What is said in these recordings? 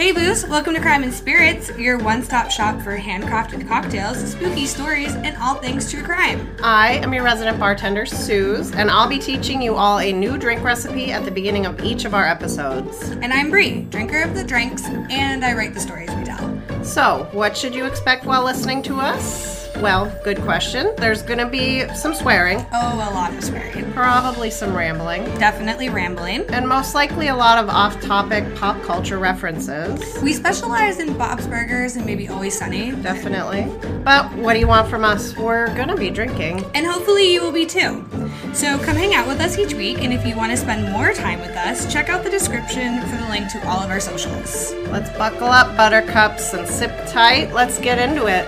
Hey Booze, welcome to Crime and Spirits, your one stop shop for handcrafted cocktails, spooky stories, and all things true crime. I am your resident bartender, Suze, and I'll be teaching you all a new drink recipe at the beginning of each of our episodes. And I'm Bree, drinker of the drinks, and I write the stories we tell. So, what should you expect while listening to us? Well, good question. There's going to be some swearing, Oh, a lot of swearing. probably some rambling, Definitely rambling. and most likely a lot of off topic pop culture references. We specialize in Bob's Burgers and maybe Always Sunny. Definitely. But what do you want from us? We're going to be drinking. And hopefully you will be too. So come hang out with us each week, and if you want to spend more time with us, check out the description for the link to all of our socials. Let's buckle up, buttercups, and sip tight. Let's get into it.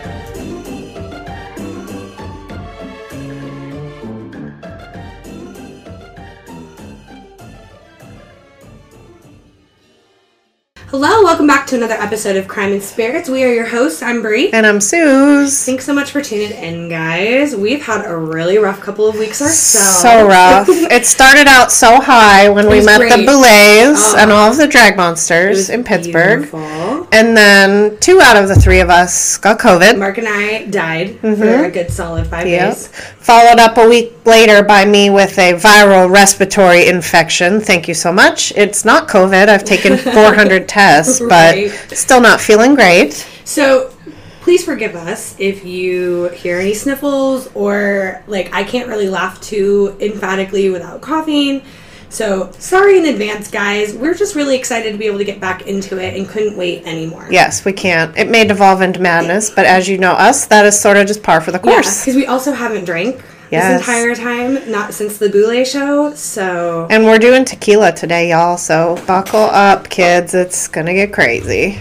Hello, welcome back to another episode of Crime and Spirits. We are your hosts. I'm Bree. And I'm Suze. Thanks so much for tuning in, guys. We've had a really rough couple of weeks ourselves. So rough. it started out so high when we met great. the Boulets Oh. and all of the drag monsters in Pittsburgh. beautiful. And then two out of the three of us got COVID. Mark and I died mm-hmm. for a good solid five Yep. days. Followed up a week later by me with a viral respiratory infection. Thank you so much. It's not COVID. I've taken 400 tests, but Right. still not feeling great. So please forgive us if you hear any sniffles or like I can't really laugh too emphatically without coughing. So sorry in advance, guys. We're just really excited to be able to get back into it and couldn't wait anymore. Yes, we can't. It may devolve into madness, but as you know us, that is sort of just par for the course. because we also haven't drank Yes. this entire time, not since the Boulet show. So And we're doing tequila today, y'all. So buckle up, kids. It's gonna get crazy.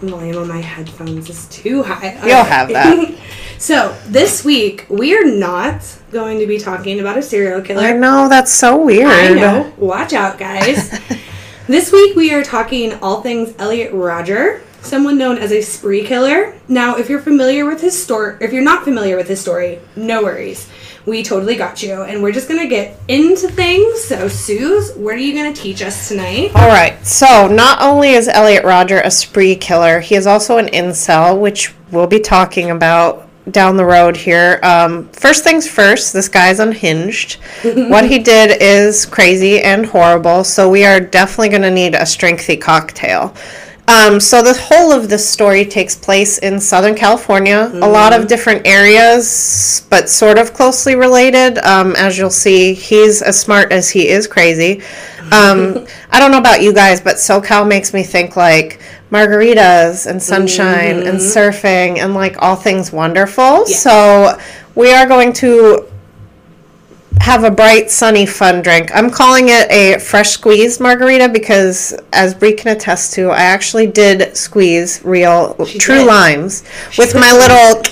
volume on my headphones is too high. You'll have that. so this week we are not going to be talking about a serial killer. I know that's so weird. I know. Watch out, guys. this week we are talking all things Elliot Rodger, someone known as a spree killer. Now, if you're familiar with his story, if you're not familiar with his story, no worries. We totally got you, and we're just gonna get into things. So, Suze, what are you gonna teach us tonight? All right. So not only is Elliot Rodger a spree killer, he is also an incel, which we'll be talking about down the road here. Um, first things first, this guy's unhinged. what he did is crazy and horrible. So we are definitely going to need a strengthy cocktail. Um, so the whole of this story takes place in Southern California, a lot of different areas, but sort of closely related. Um, as you'll see, he's as smart as he is crazy. Um, I don't know about you guys, but SoCal makes me think like margaritas and sunshine and surfing and like all things wonderful. So we are going to have a bright, sunny, fun drink. I'm calling it a fresh squeeze margarita because, as Bree can attest to, I actually did squeeze real, true did. limes with my little,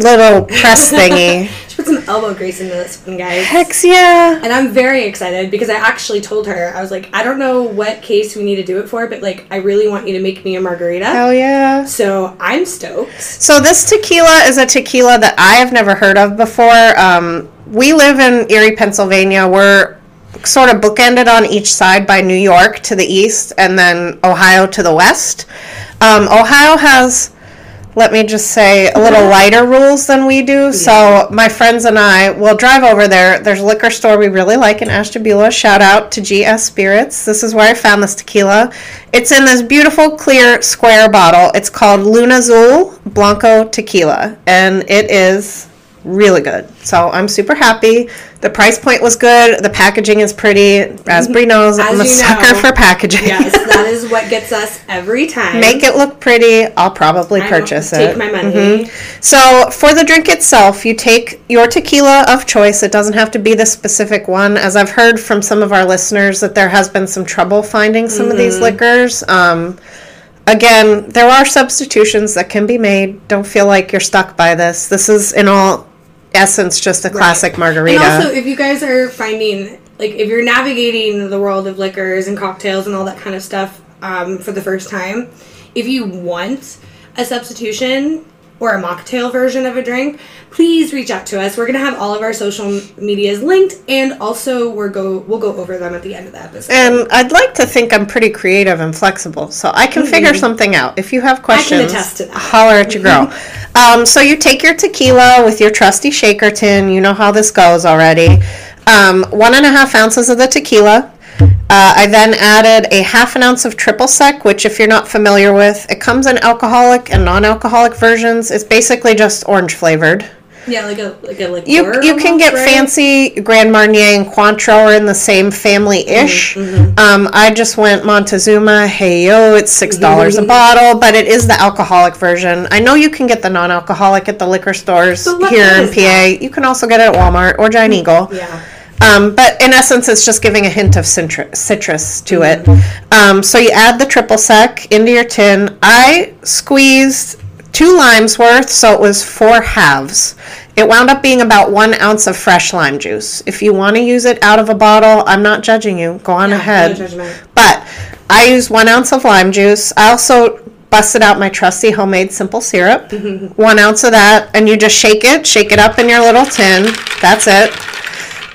little press thingy. She put some elbow grease into this one, guys. Hex yeah! And I'm very excited because I actually told her, I was like, I don't know what case we need to do it for, but like, I really want you to make me a margarita. Hell yeah! So I'm stoked. So this tequila is a tequila that I have never heard of before. Um, we live in Erie, Pennsylvania. We're sort of bookended on each side by New York to the east and then Ohio to the west. Um, Ohio has, let me just say, a little lighter rules than we do. So my friends and I will drive over there. There's a liquor store we really like in Ashtabula. Shout out to GS Spirits. This is where I found this tequila. It's in this beautiful clear square bottle. It's called Luna Azul Blanco Tequila, and it is really good. So I'm super happy. The price point was good. The packaging is pretty. As Bree knows, I'm a sucker know. for packaging. Yes, that is what gets us every time. Make it look pretty. I'll probably I purchase Take it. my money. Mhm. So, for the drink itself, you take your tequila of choice. It doesn't have to be the specific one. As I've heard from some of our listeners, that there has been some trouble finding some of Mm-hmm. these liquors. Um, again, there are substitutions that can be made. Don't feel like you're stuck by this. This is, in all essence, just a classic margarita. And also, if you guys are finding, like, if you're navigating the world of liquors and cocktails and all that kind of stuff um, for the first time, if you want a substitution, or a mocktail version of a drink, please reach out to us. We're gonna have all of our social medias linked, and also we're go we'll go over them at the end of the episode. And I'd like to think I'm pretty creative and flexible, so I can figure something out. If you have questions, attest to that. holler at your girl. um, so you take your tequila with your trusty shaker tin. You know how this goes already. Um, one and a half ounces of the tequila. Uh, I then added a half an ounce of triple sec, which, if you're not familiar with, it comes in alcoholic and non-alcoholic versions. It's basically just orange flavored. yeah, like a like a liqueur. You you can get right? fancy Grand Marnier and Cointreau are in the same family ish. Mm-hmm, Um, I just went Montezuma. Hey yo, it's six dollars Mm-hmm. a bottle, but it is the alcoholic version. I know you can get the non-alcoholic at the liquor stores what here in PA. that? You can also get it at Walmart or Giant Eagle. Yeah. Um, but in essence, it's just giving a hint of citru- citrus to it. Um, so you add the triple sec into your tin. I squeezed two limes worth, so it was four halves. It wound up being about one ounce of fresh lime juice. If you want to use it out of a bottle, I'm not judging you. Go on Yeah, ahead. no. But I used one ounce of lime juice. I also busted out my trusty homemade simple syrup. one ounce of that, and you just shake it, shake it up in your little tin. That's it.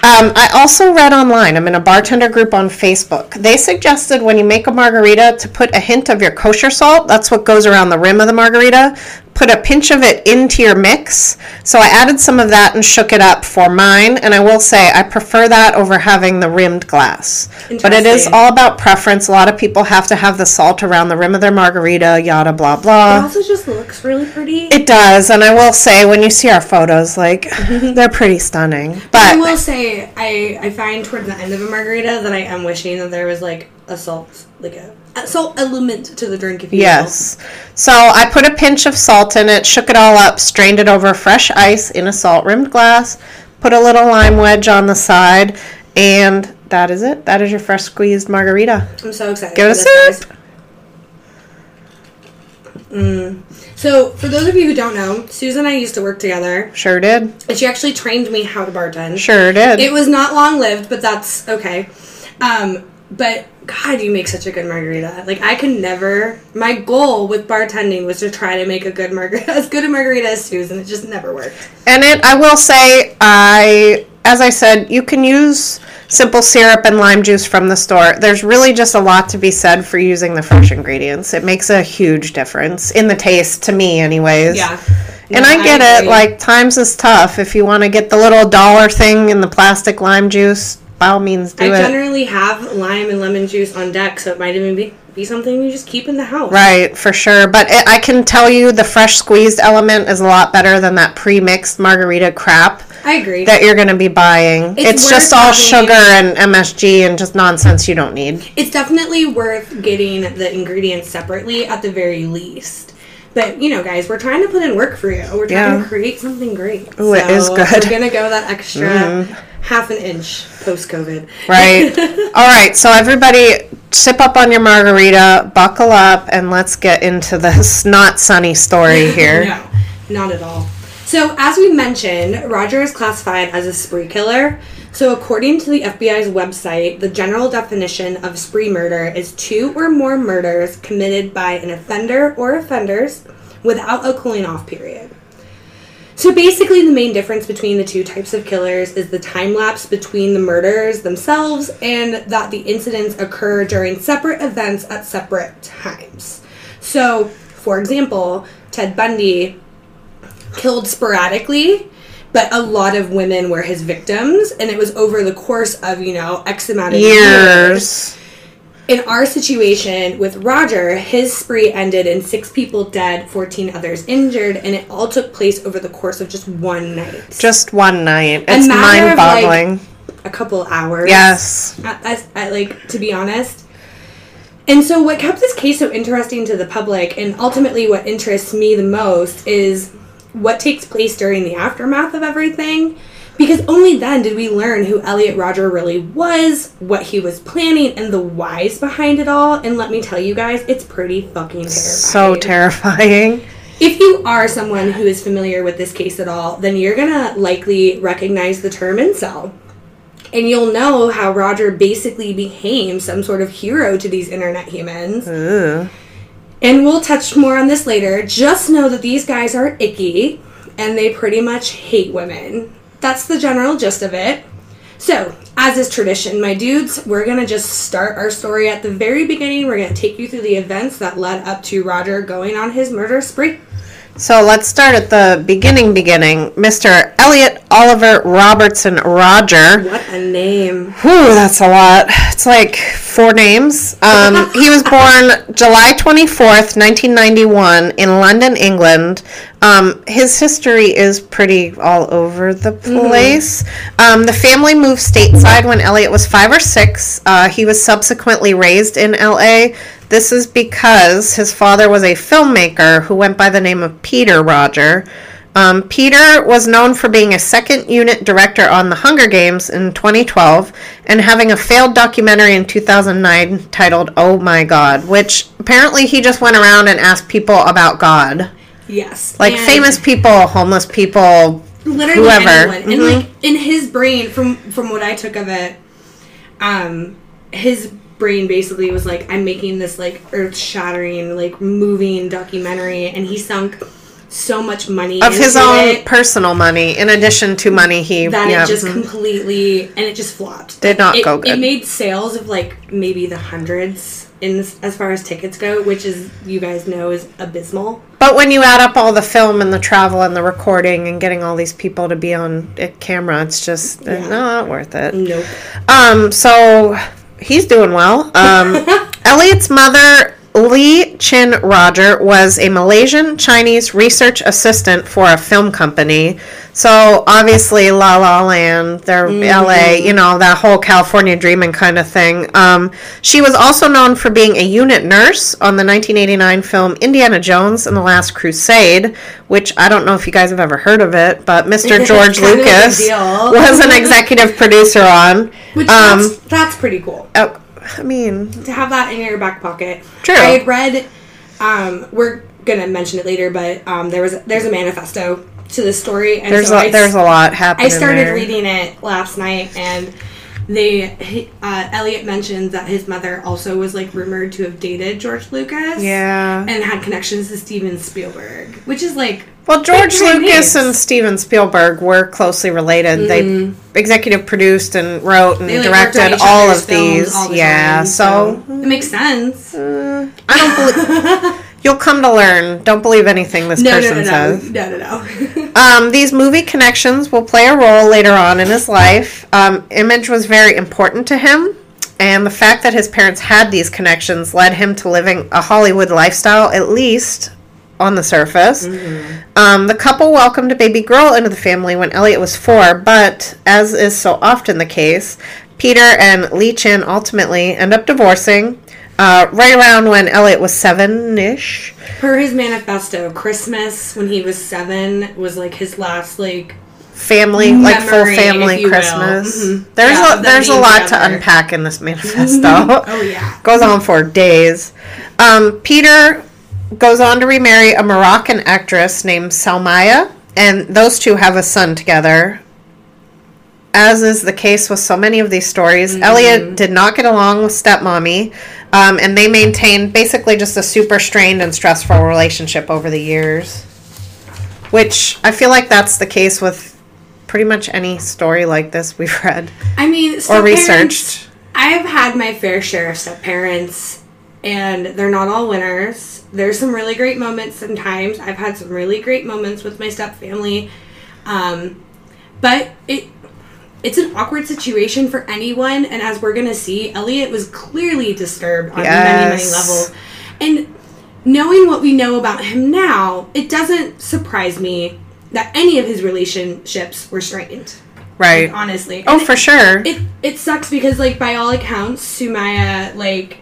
Um, I also read online, I'm in a bartender group on Facebook. They suggested when you make a margarita to put a hint of your kosher salt. That's what goes around the rim of the margarita. Put a pinch of it into your mix. So I added some of that and shook it up for mine. And I will say, I prefer that over having the rimmed glass. But it is all about preference. A lot of people have to have the salt around the rim of their margarita, yada, blah, blah. It also just looks really pretty. It does. And I will say, when you see our photos, like, they're pretty stunning. But I will say, I I find towards the end of a margarita that I am wishing that there was like a salt, like a, a salt element to the drink. If you will. Yes. So I put a pinch of salt in it, shook it all up, strained it over fresh ice in a salt rimmed glass, put a little lime wedge on the side, and that is it. That is your fresh squeezed margarita. I'm so excited. Give it a sip. guys. Mm. So, for those of you who don't know, Susan and I used to work together, Sure did. and she actually trained me how to bartend. Sure did. It was not long lived, but that's okay. Um, but God, you make such a good margarita. Like I could never. My goal with bartending was to try to make a good margarita, as good a margarita as Susan. It just never worked. And it, I will say, I, as I said, you can use simple syrup and lime juice from the store. There's really just a lot to be said for using the fresh ingredients. It makes a huge difference in the taste, to me, anyways. Yeah. And I get it, like, times is tough. If you want to get the little dollar thing in the plastic lime juice, by all means do I it. generally have lime and lemon juice on deck, so it might even be, be something you just keep in the house. Right, for sure. But it, I can tell you the fresh squeezed element is a lot better than that pre mixed margarita crap. I agree. that you're going to be buying. It's It's, just all sugar and MSG and just nonsense you don't need. it's definitely worth getting the ingredients separately at the very least. But you know, guys, we're trying to put in work for you. We're trying Yeah. to create something great. Ooh, it is good. We're gonna go that extra mm-hmm. half an inch post COVID. Right? all right, so everybody sip up on your margarita, buckle up, and let's get into this not sunny story here. No, not at all. So, as we mentioned, Rodger is classified as a spree killer. So, according to the FBI's website, the general definition of spree murder is two or more murders committed by an offender or offenders without a cooling off period. So, basically, the main difference between the two types of killers is the time lapse between the murders themselves and that the incidents occur during separate events at separate times. So, for example, Ted Bundy killed sporadically, but a lot of women were his victims, and it was over the course of, you know, X amount of years. Years. In our situation with Rodger, his spree ended in six people dead, 14 others injured, and it all took place over the course of just one night. Just one night. It's mind boggling. a couple hours. yes. I, I, I- like to be honest. And so, what kept this case so interesting to the public, and ultimately what interests me the most, is what takes place during the aftermath of everything. Because only then did we learn who Elliot Rodger really was, what he was planning, and the whys behind it all. And let me tell you guys, it's pretty fucking terrifying. So terrifying. If you are someone who is familiar with this case at all, then you're gonna likely recognize the term incel. And you'll know how Rodger basically became some sort of hero to these internet humans. Ooh. And we'll touch more on this later. Just know that these guys are icky and they pretty much hate women. That's the general gist of it. So, as is tradition, my dudes, we're gonna just start our story at the very beginning. We're gonna take you through the events that led up to Rodger going on his murder spree. So let's start at the beginning, beginning. Mr. Elliot Oliver Robertson Rodger. What a name. Whew, that's a lot. It's like four names. Um, he was born July 24th, 1991, in London, England. Um, his history is pretty all over the place. Um, the family moved stateside when Elliot was five or six. Uh, he was subsequently raised in LA. This is because his father was a filmmaker who went by the name of Peter Rodger. Um, Peter was known for being a second unit director on The Hunger Games in 2012 and having a failed documentary in 2009 titled Oh My God, which apparently he just went around and asked people about God. Yes. Like famous people, homeless people, literally whoever. anyone. And Mhm. like in his brain, from from what I took of it, um, his brain basically was like, I'm making this like earth shattering, like moving documentary, and he sunk so much money of his own it personal money, in addition to money he that yeah, it just mhm. completely and it just flopped. Did not it, go good. It made sales of like maybe the hundreds in as far as tickets go, which is you guys know is abysmal. But when you add up all the film and the travel and the recording and getting all these people to be on camera, it's just uh, Yeah. not worth it. Nope. Um, so he's doing well. Um, Elliot's mother, Li Chin Rodger, was a Malaysian Chinese research assistant for a film company. So obviously, La La Land, they're LA, you know, that whole California dreaming kind of thing. Um, she was also known for being a unit nurse on the 1989 film Indiana Jones and the Last Crusade, which I don't know if you guys have ever heard of it, but Mr. George Kind of a big Lucas was an executive producer on. Which Um, that's, that's pretty cool. Oh, I mean, to have that in your back pocket. True. I had read. Um, we're gonna mention it later, but um, there was there's a manifesto to this story, and there's so a, I, there's a lot happening. I started there. reading it last night, and they he- uh, Elliot mentions that his mother also was like rumored to have dated George Lucas, Yeah. and had connections to Steven Spielberg, which is like Well, George Lucas and Steven Spielberg were closely related. They executive produced and wrote and Mm-hmm. like, directed all of these. all the yeah, time, so, it makes sense. I don't believe. You'll come to learn. Don't believe anything this No, person no, no, says. no, no, no. Um, these movie connections will play a role later on in his life. Um, image was very important to him, and the fact that his parents had these connections led him to living a Hollywood lifestyle, at least on the surface. Um, the couple welcomed a baby girl into the family when Elliot was four, but as is so often the case, Peter and Li Chin ultimately end up divorcing. Uh, right around when Elliot was seven ish. Per his manifesto, Christmas when he was seven was like his last like family, like full family. Christmas. Mhm. There's Yeah, a there's a lot to unpack in this manifesto. Oh yeah. goes on for days. Um, Peter goes on to remarry a Moroccan actress named Soumaya, and those two have a son together. As is the case with so many of these stories, Mm-hmm. Elliot did not get along with stepmommy, um, and they maintained basically just a super strained and stressful relationship over the years. Which I feel like that's the case with pretty much any story like this we've read I mean, or researched. I've had my fair share of step parents, and they're not all winners. There's some really great moments sometimes. I've had some really great moments with my step family, um, but it it's an awkward situation for anyone. And as we're gonna see, Elliot was clearly disturbed on many many levels, and knowing what we know about him now, it doesn't surprise me that any of his relationships were strained. Right. Honestly, Oh, And for sure. it it sucks because like by all accounts Soumaya like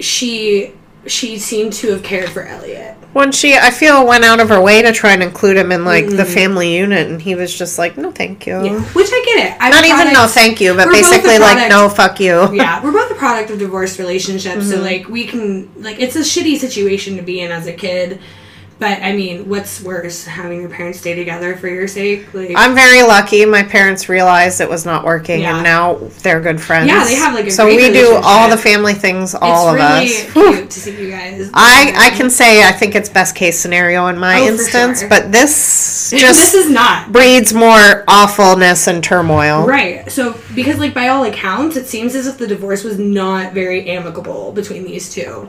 she she seemed to have cared for elliot When she, I feel, went out of her way to try and include him in like the family unit, and he was just like, "No, thank you." Yeah. which i get it I'm Not even no, thank you, but basically like, "No, fuck you." yeah we're both a product of divorced relationships Mm-hmm. so like we can like it's a shitty situation to be in as a kid But I mean, what's worse, having your parents stay together for your sake? Like, I'm very lucky. My parents realized it was not working, Yeah. and now they're good friends. Yeah, they have, like, a so we do all the family things, all it's of really us. cute to see you guys. I I can say I think it's best case scenario in my Oh, instance, sure. but this just this is not breeds more awfulness and turmoil. Right. So, because, like, by all accounts, it seems as if the divorce was not very amicable between these two.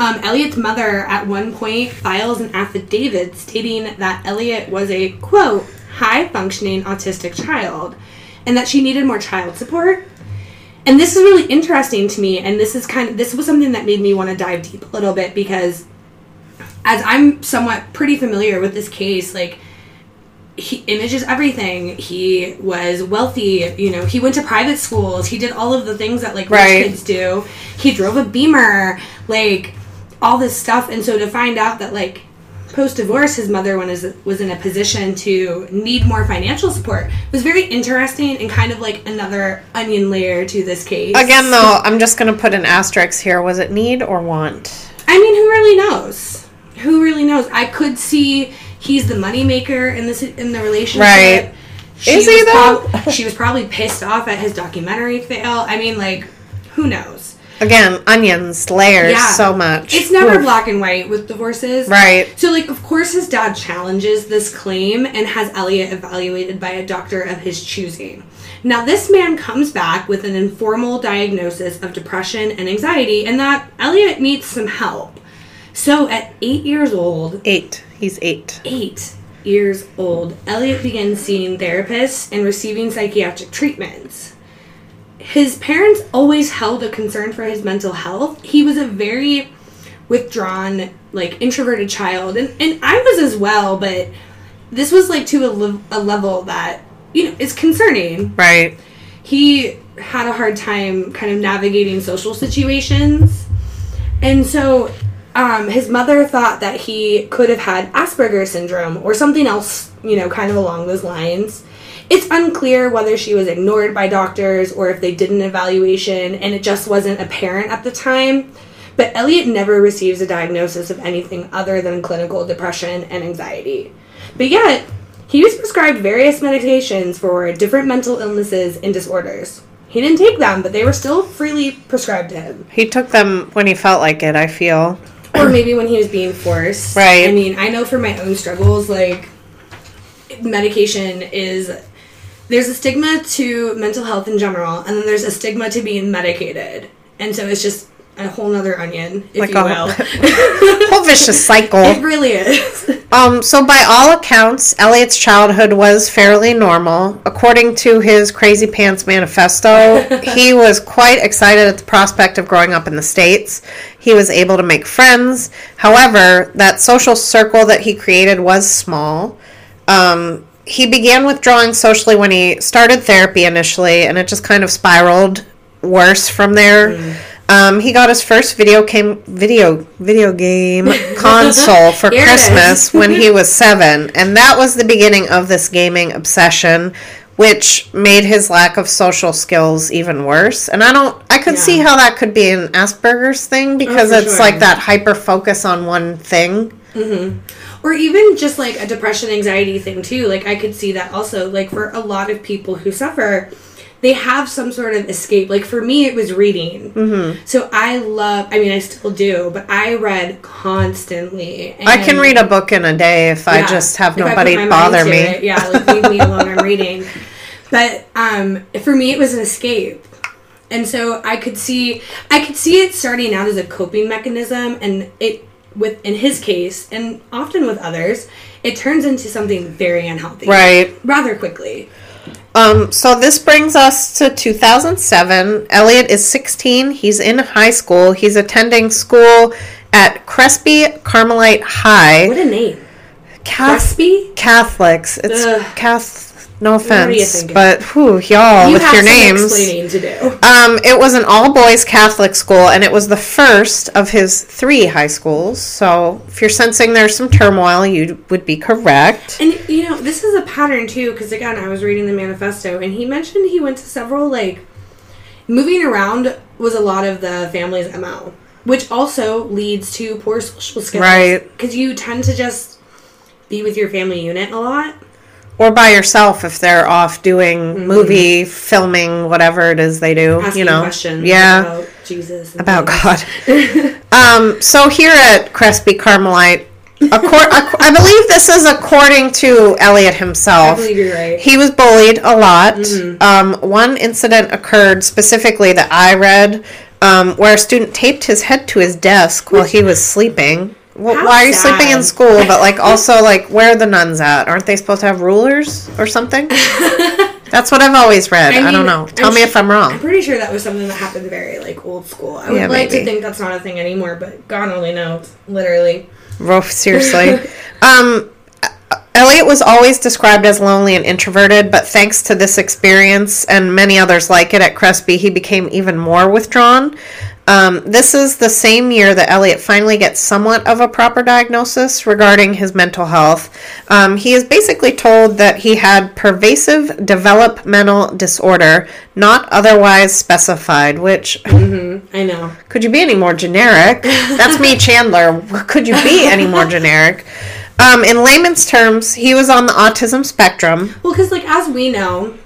Um, Elliot's mother, at one point, files an affidavit stating that Elliot was a, quote, high functioning autistic child and that she needed more child support. And this is really interesting to me, and this is kind of, this was something that made me want to dive deep a little bit because as I'm somewhat pretty familiar with this case, like, he images everything. He was wealthy, you know, he went to private schools. He did all of the things that like Right. rich kids do. He drove a Beamer, like all this stuff. And so to find out that like post divorce his mother was was in a position to need more financial support was very interesting and kind of like another onion layer to this case. Again, though, I'm just going to put an asterisk here. Was it need or want? I mean, who really knows? Who really knows? I could see he's the moneymaker in this in the relationship. Right. She Is he, though? prob- she was probably pissed off at his documentary fail. I mean, like, who knows? Again, onions, layers, Yeah. so much. It's never Oof. black and white with divorces. Right. So, like, of course, his dad challenges this claim and has Elliot evaluated by a doctor of his choosing. Now, this man comes back with an informal diagnosis of depression and anxiety, and that Elliot needs some help. So, at eight years old, Eight. He's eight. eight years old, Elliot begins seeing therapists and receiving psychiatric treatments. His parents always held a concern for his mental health. He was a very withdrawn, like introverted child, and, and I was as well, but this was like to a, le- a level that, you know, is concerning Right. he had a hard time kind of navigating social situations. And so um, his mother thought that he could have had Asperger's syndrome or something else, you know, kind of along those lines. It's unclear whether she was ignored by doctors or if they did an evaluation and it just wasn't apparent at the time. But Elliot never receives a diagnosis of anything other than clinical depression and anxiety. But yet, he was prescribed various medications for different mental illnesses and disorders. He didn't take them, but they were still freely prescribed to him. He took them when he felt like it, I feel. Or maybe when he was being forced. Right. I mean, I know for my own struggles, like, medication is. There's a stigma to mental health in general, and then there's a stigma to being medicated. And so it's just a whole nother onion, if Like you a- will. Whole vicious cycle. it really is. Um, so by all accounts, Elliot's childhood was fairly normal. According to his Crazy Pants manifesto, he was quite excited at the prospect of growing up in the States. He was able to make friends. However, that social circle that he created was small. Um, he began withdrawing socially when he started therapy initially, and it just kind of spiraled worse from there. Um, he got his first video game video video game console for Christmas when he was seven, and that was the beginning of this gaming obsession, which made his lack of social skills even worse. And I don't, I could see how that could be an Asperger's thing because for it's sure. like that hyper focus on one thing. Or even just like a depression anxiety thing too like i could see that also like for a lot of people who suffer they have some sort of escape like for me it was reading mm-hmm. so i love i mean i still do but i read constantly and I can read a book in a day if I just have if I put nobody bother me. it, yeah like leave me alone i'm reading but um for me it was an escape and so i could see i could see it starting out as a coping mechanism and it with in his case and often with others it turns into something very unhealthy Right. rather quickly Um, so this brings us to 2007. Elliot is 16. He's in high school. He's attending school at Crespi Carmelite High. what a name Cath- Crespi? Catholics. It's Ugh. Cath. No you offense, but whew, y'all you with have your names. explaining to do Um, it was an all boys Catholic school, and it was the first of his three high schools. So, if you're sensing there's some turmoil, you would be correct. And you know, this is a pattern too, because again, I was reading the manifesto, and he mentioned he went to several like moving around was a lot of the family's mo, which also leads to poor social skills, Right. Because you tend to just be with your family unit a lot. Or by yourself if they're off doing movie filming whatever it is they do Asking you know yeah about Jesus. about things. god um so here at crespi carmelite accor- i believe this is according to elliot I himself believe you're right. he was bullied a lot Mm-hmm. um, one incident occurred specifically that i read um, where a student taped his head to his desk while he was sleeping well, How why are you sleeping in school but like also like where are the nuns at aren't they supposed to have rulers or something that's what i've always read i, I don't know tell I'm me su- if i'm wrong. I'm pretty sure that was something that happened very like old school. I would Yeah, like maybe. to think that's not a thing anymore, but God only knows. Literally. Rough, seriously. um, Elliot was always described as lonely and introverted, but thanks to this experience and many others like it at Crespi, he became even more withdrawn. Um, this is the same year that Elliot finally gets somewhat of a proper diagnosis regarding his mental health. Um, he is basically told that he had pervasive developmental disorder, not otherwise specified, which I know. could you be any more generic? That's me, Chandler. Could you be any more generic? Um, in layman's terms, he was on the autism spectrum. Well, because like as we know,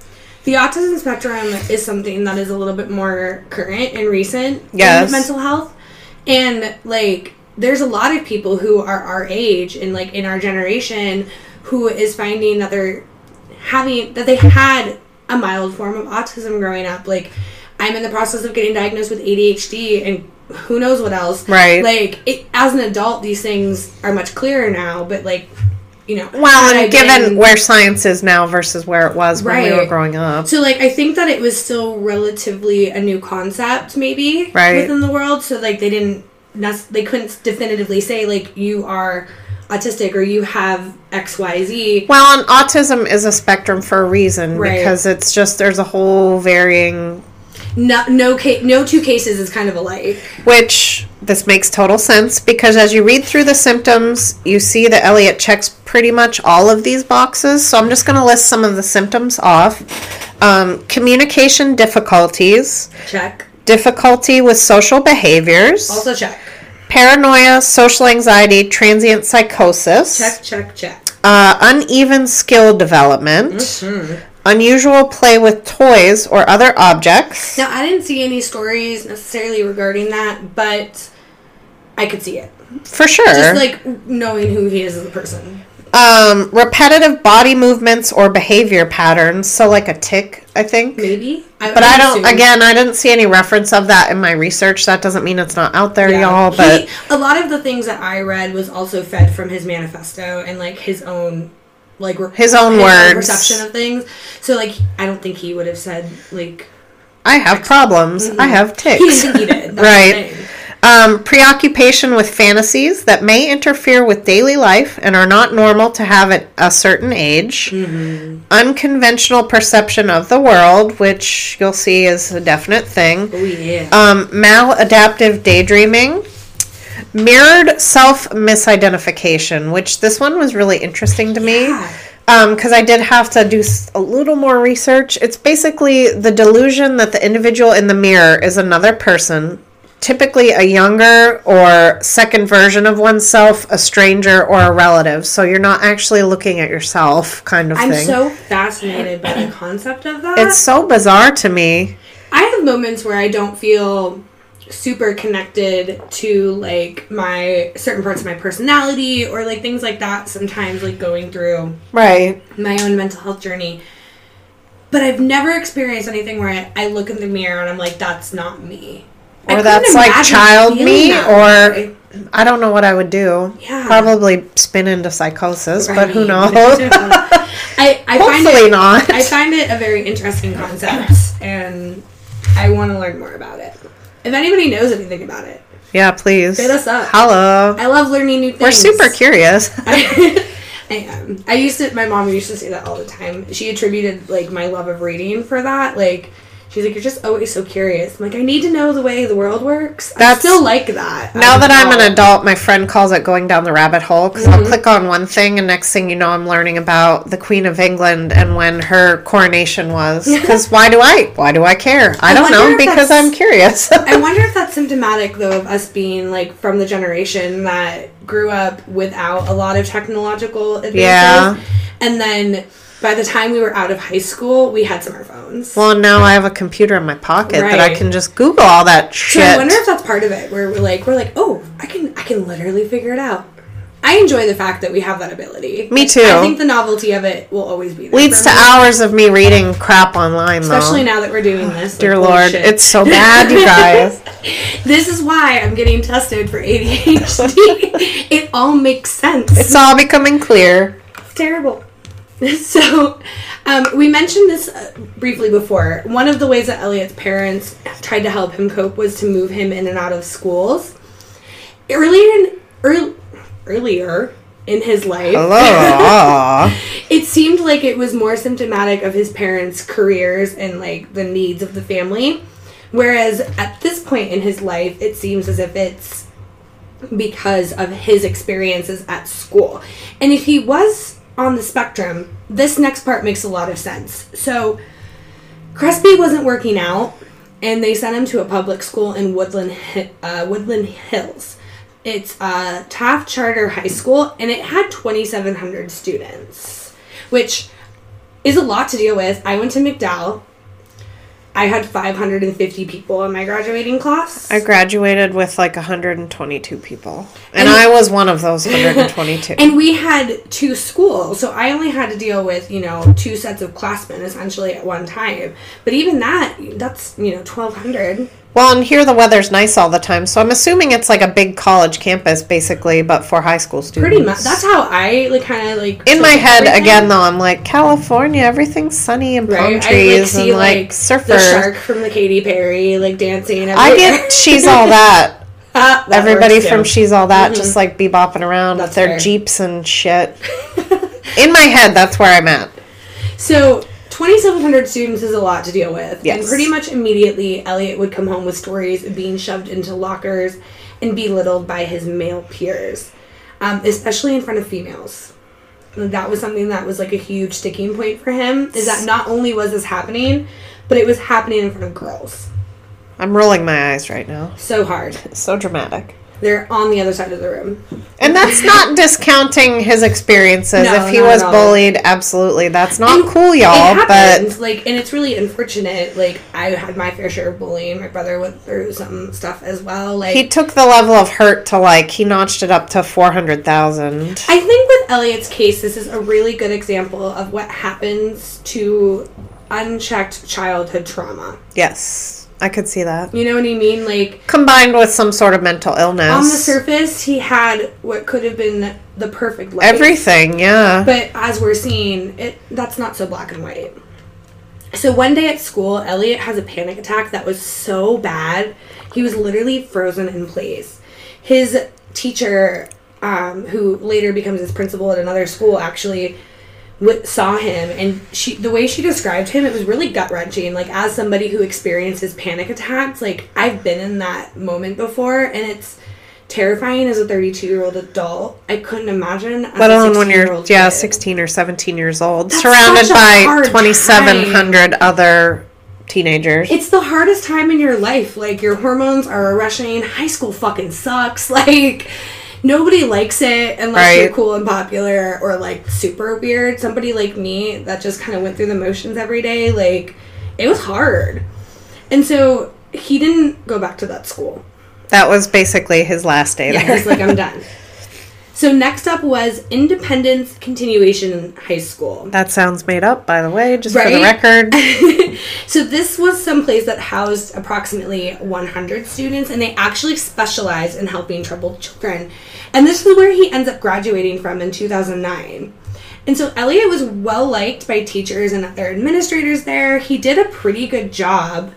the autism spectrum is something that is a little bit more current and recent Yes. in mental health, and like there's a lot of people who are our age and like in our generation who is finding that they're having that they had a mild form of autism growing up. Like I'm in the process of getting diagnosed with ADHD and who knows what else. Right. Like it, as an adult, these things are much clearer now. But like, you know, Well, and given been- where science is now versus where it was when we were growing up. so like I think that it was still relatively a new concept, maybe Right. within the world. So like they didn't, they couldn't definitively say like you are autistic or you have X Y Z. Well, and autism is a spectrum for a reason Right. because it's just there's a whole varying No, no, ca- no two cases is kind of alike. which this makes total sense because as you read through the symptoms, you see that Elliot checks pretty much all of these boxes. So I'm just going to list some of the symptoms off. Um, communication difficulties, Check. difficulty with social behaviors, Also check. paranoia, social anxiety, transient psychosis, Check. Check. Check. uh, uneven skill development, Mm-hmm. Unusual play with toys or other objects. Now I didn't see any stories necessarily regarding that, but I could see it. For sure. Just like knowing who he is as a person. um, repetitive body movements or behavior patterns. So, like a tick, I think. Maybe. But I don't. Again, I didn't see any reference of that in my research. That doesn't mean it's not out there, y'all. But He- a lot of the things that I read was also fed from his manifesto and like his own like re- His own words. perception of things. So like I don't think he would have said like I have problems. I have ticks. he didn't think he did. Right. Um, preoccupation with fantasies that may interfere with daily life and are not normal to have at a certain age. Mm-hmm. Unconventional perception of the world, which you'll see is a definite thing. Oh yeah. Um, maladaptive daydreaming. Mirrored self misidentification, which this one was really interesting to me Yeah. Um, because I did have to do a little more research. It's basically the delusion that the individual in the mirror is another person, typically a younger or second version of oneself, a stranger, or a relative. So you're not actually looking at yourself, kind of I'm thing. so fascinated by the concept of that. it's so bizarre to me. I have moments where I don't feel super connected to like my certain parts of my personality or like things like that sometimes like going through Right. my own mental health journey. But I've never experienced anything where I, I look in the mirror and I'm like, that's not me. Or that's like child me, or way. I don't know what I would do. Yeah. Probably spin into psychosis, but who knows? I, I find Hopefully it, not. I find it a very interesting concept and I want to learn more about it. If anybody knows anything about it, yeah, please. Hit us up. Hello. I love learning new things. We're super curious. I am. I used to. My mom used to say that all the time. She attributed like my love of reading for that. Like She's like, you're just always so curious. I'm like, I need to know the way the world works. I That's- still like that. Now that I'm an adult, my friend calls it going down the rabbit hole because I'll mm-hmm. click on one thing, and next thing you know, I'm learning about the Queen of England and when her coronation was. Because why do I? Why do I care? I, don't know because I'm curious. I wonder if that's symptomatic though of us being like from the generation that grew up without a lot of technological advances. Yeah. And then by the time we were out of high school, we had smartphones. well, now I have a computer in my pocket that I can just Google all that so shit. I wonder if that's part of it, where we're like, we're like, oh, I can, I can literally figure it out. I enjoy the fact that we have that ability. Me too. I think the novelty of it will always be there. Leads to hours of me reading crap online, Especially though. now that we're doing oh, this. like, Dear holy Lord, it's so bad, you guys. This is why I'm getting tested for ADHD. it all makes sense. It's all becoming clear. It's terrible. So, um, we mentioned this uh, briefly before. One of the ways that Elliot's parents tried to help him cope was to move him in and out of schools. Earlier in earl, earlier in his life. It seemed like it was more symptomatic of his parents' careers and like the needs of the family. Whereas at this point in his life, it seems as if it's because of his experiences at school. And if he was on the spectrum, this next part makes a lot of sense. So, Crespi wasn't working out, and they sent him to a public school in Woodland uh, Woodland Hills. It's a Taft Charter High School, and it had 2,700 students, which is a lot to deal with. I went to McDowell. I had 550 people in my graduating class. I graduated with like 122 people. And, And- I was one of those 122. And we had two schools, so I only had to deal with, you know, two sets of classmen essentially at one time. But even that, that's, you know, 1,200. Well, and here the weather's nice all the time, so I'm assuming it's like a big college campus basically, but for high school students. Pretty much. That's how I, like, kind of, like... in my head again though. I'm like California, everything's sunny and palm Right? I, like, trees see, and like, like, surfers. the shark from the Katy Perry, like, dancing I get she's all that. Ah, that Everybody from she's all that just like be bopping around That's with their fair. jeeps and shit. in my head, that's where I'm at. So, 2,700 students is a lot to deal with. And pretty much immediately, Elliot would come home with stories of being shoved into lockers and belittled by his male peers, um, especially in front of females. That was something that was like a huge sticking point for him. Is that not only was this happening, but it was happening in front of girls. I'm rolling my eyes right now. So hard. So dramatic. They're on the other side of the room. And that's not discounting his experiences. No, if he was bullied, absolutely. That's not And cool, y'all. it But like, and it's really unfortunate. Like, I had my fair share of bullying. My brother went through some stuff as well. Like, he took the level of hurt to like he notched it up to four hundred thousand. I think with Elliot's case, this is a really good example of what happens to unchecked childhood trauma. Yes, I could see that. You know what I mean? Like, Combined with some sort of mental illness. on the surface, he had what could have been the perfect life. Everything, yeah. But as we're seeing, it that's not so black and white. So one day at school, Elliot has a panic attack that was so bad, he was literally frozen in place. His teacher, um, who later becomes his principal at another school, actually saw him, and she the way she described him, it was really gut wrenching. Like as somebody who experiences panic attacks, like I've been in that moment before, and it's terrifying as a 32 year old adult. I couldn't imagine. Let alone when you're 16-year-old yeah, kid. sixteen or seventeen years old, That's surrounded by hard twenty seven hundred other teenagers. It's the hardest time in your life. Like your hormones are rushing. High school fucking sucks. Like nobody likes it unless you're cool and popular or like super weird. Somebody like me that just kind of went through the motions every day. Like it was hard. And so he didn't go back to that school. that was basically his last day Yeah, there. he's like, I'm done. So next up was Independence Continuation High School. that sounds made up, by the way, just for the record. so this was some place that housed approximately 100 students and they actually specialize in helping troubled children. And this is where he ends up graduating from in 2009 and so elliot was well liked by teachers and other administrators there. He did a pretty good job.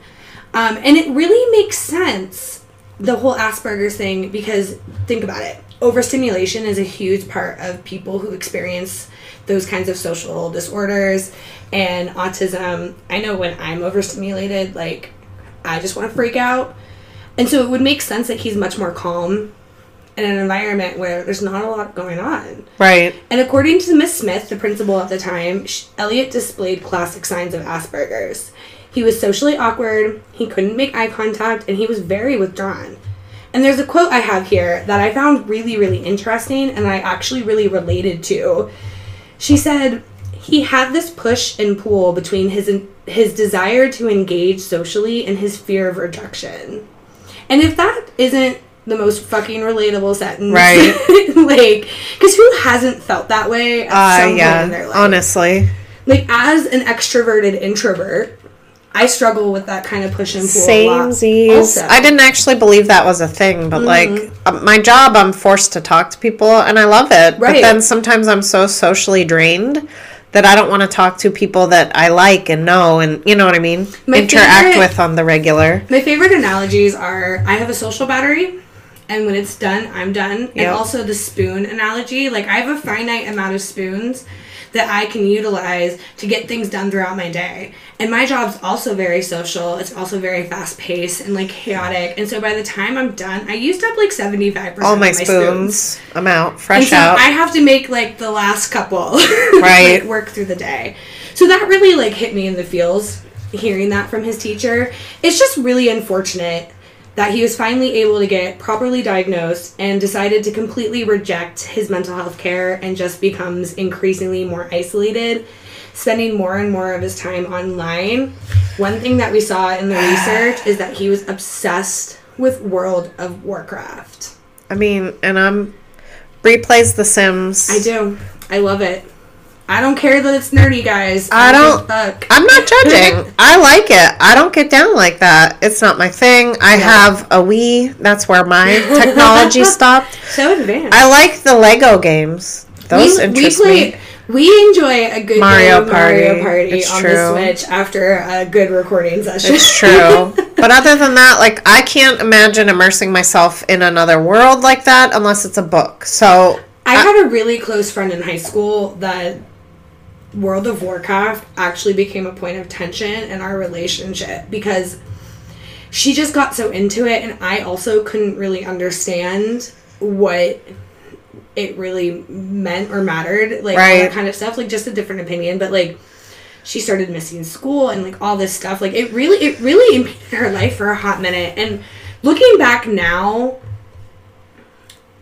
Um, and it really makes sense the whole asperger's thing because think about it overstimulation is a huge part of people who experience those kinds of social disorders and autism. I know when I'm overstimulated, like I just want to freak out. And so it would make sense that he's much more calm in an environment where there's not a lot going on. Right. And according to Miss Smith, the principal at the time, Elliot displayed classic signs of Asperger's. He was socially awkward, he couldn't make eye contact, and he was very withdrawn. And there's a quote I have here that I found really, really interesting and I actually really related to. She said, he had this push and pull between his his desire to engage socially and his fear of rejection. And if that isn't the most fucking relatable sentence, Right. like, because who hasn't felt that way at Uh, some point yeah. in their life? Honestly. Like, as an extroverted introvert, I struggle with that kind of push and pull. a lot Samesies. I didn't actually believe that was a thing, but Mm-hmm. like uh, my job, I'm forced to talk to people, and I love it. But then sometimes I'm so socially drained that I don't want to talk to people that I like and know, and you know what I mean. My Interact favorite- with on the regular. My favorite analogies are I have a social battery, and when it's done, I'm done. And also the spoon analogy. Like, I have a finite amount of spoons that I can utilize to get things done throughout my day. And my job's also very social. It's also very fast paced and like chaotic. And so by the time I'm done, I used up like 75% All my, of my spoons. I'm out, And fresh so out. I have to make like the last couple Right. like, work through the day. So that really like hit me in the feels hearing that from his teacher. It's just really unfortunate that he was finally able to get properly diagnosed and decided to completely reject his mental health care and just becomes increasingly more isolated, spending more and more of his time online. One thing that we saw in the research is that he was obsessed with World of Warcraft. I mean, and I'm replays The Sims. I do. I love it. I don't care that it's nerdy, guys. I don't-. I'm not judging. I like it. I don't get down like that. It's not my thing. I have a Wii. That's where my technology stopped. so advanced. I like the Lego games. Those interest me. We enjoy a good Mario of Mario Party. Party It's on true. the Switch after a good recording session. It's true. but other than that, like I can't imagine immersing myself in another world like that unless it's a book. So I had a really close friend in high school that World of Warcraft actually became a point of tension in our relationship because she just got so into it and I also couldn't really understand what it really meant or mattered like all Right. that kind of stuff like just a different opinion but like she started missing school and like all this stuff like it really it really impeded her life for a hot minute and looking back now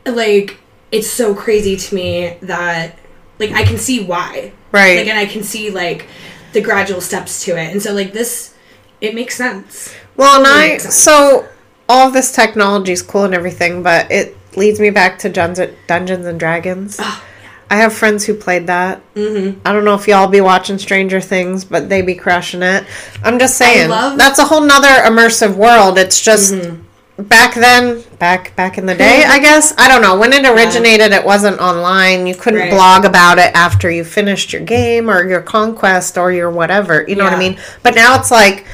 like it's so crazy to me that like I can see why. Right. Like and I can see like the gradual steps to it. And so like this it makes sense. well, and I so all this technology is cool and everything, but it leads me back to Dungeons, Dungeons and Dragons. Oh, I have friends who played that. Mm-hmm. I don't know if y'all be watching Stranger Things, but they be crushing it. I'm just saying love- Mm-hmm. that's a whole nother immersive world. It's just back then, back back in the day, I guess. I don't know when it originated. It wasn't online. You couldn't Right. blog about it after you finished your game or your conquest or your whatever. You know what I mean? But now it's like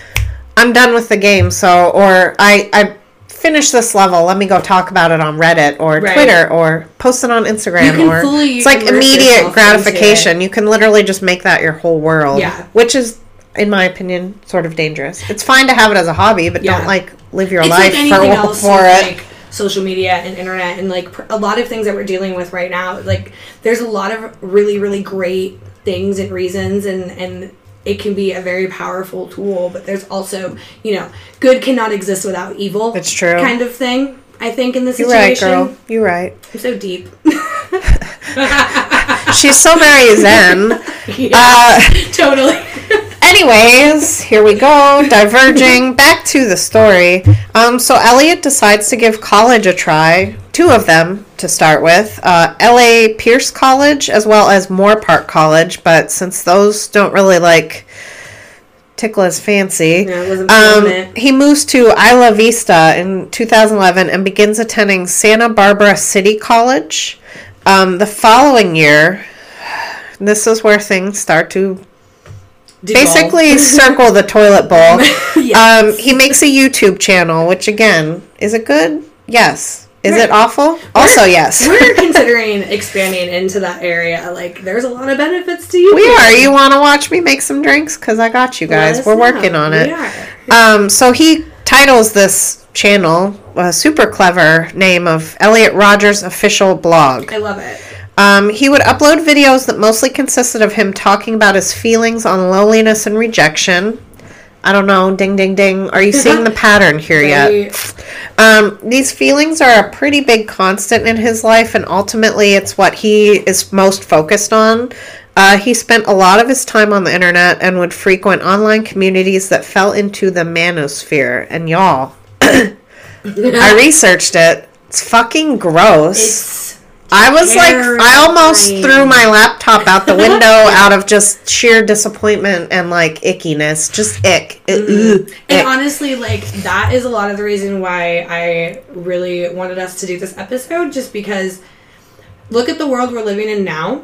I'm done with the game, so or I I finished this level. Let me go talk about it on Reddit or Right. Twitter or post it on Instagram or fully it's like immediate gratification. You can literally just make that your whole world. Yeah. Which is in my opinion sort of dangerous. It's fine to have it as a hobby, but Yeah. don't like live your It's life like anything for, else for it. like social media and internet and like pr- a lot of things that we're dealing with right now. Like there's a lot of really really great things and reasons and and it can be a very powerful tool, but there's also, you know, good cannot exist without evil. It's true. Kind of thing. I think in this You're right, situation. girl. You're right. I'm so deep. She's so very zen. yeah, Uh, totally. Anyways, here we go, diverging back to the story. Um, so Elliot decides to give college a try. Two of them to start with, uh, L.A. Pierce College as well as Moorpark College. But since those don't really like tickle his fancy, Yeah, it wasn't um, he moves to Isla Vista in 2011 and begins attending Santa Barbara City College. Um, the following year, this is where things start to basically circle the toilet bowl. Yes. Um, he makes a YouTube channel, which again is it good? Yes, Is Right. it awful? Also, yes. We're considering expanding into that area. Like, there's a lot of benefits to you. We are. You want to watch me make some drinks? Because I got you guys. We're working on it. Um, so he titles this channel a super clever name of Elliot Rodger's Official Blog. I love it. Um, he would upload videos that mostly consisted of him talking about his feelings on loneliness and rejection. I don't know, ding, ding, ding. Are you seeing the pattern here yet? Um, these feelings are a pretty big constant in his life, and ultimately, it's what he is most focused on. Uh, he spent a lot of his time on the internet and would frequent online communities that fell into the manosphere. And y'all, I researched it. It's fucking gross. It's I was like, I almost threw my laptop out the window out of just sheer disappointment and like ickiness. Just ick. It- mm-hmm. ugh, And honestly, like that is a lot of the reason why I really wanted us to do this episode, just because look at the world we're living in now.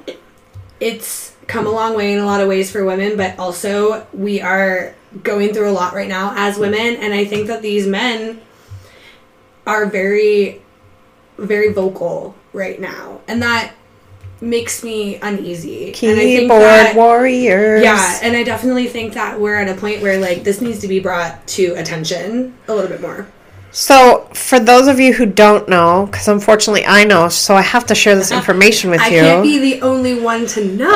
It's come a long way in a lot of ways for women, but also we are going through a lot right now as women, and I think that these men are very, very vocal right now, and that makes me uneasy. and I think Keyboard that- warriors. yeah, and I definitely think that we're at a point where like this needs to be brought to attention a little bit more. So, for those of you who don't know, because unfortunately I know, so I have to share this information with I you. can't be the only one to know.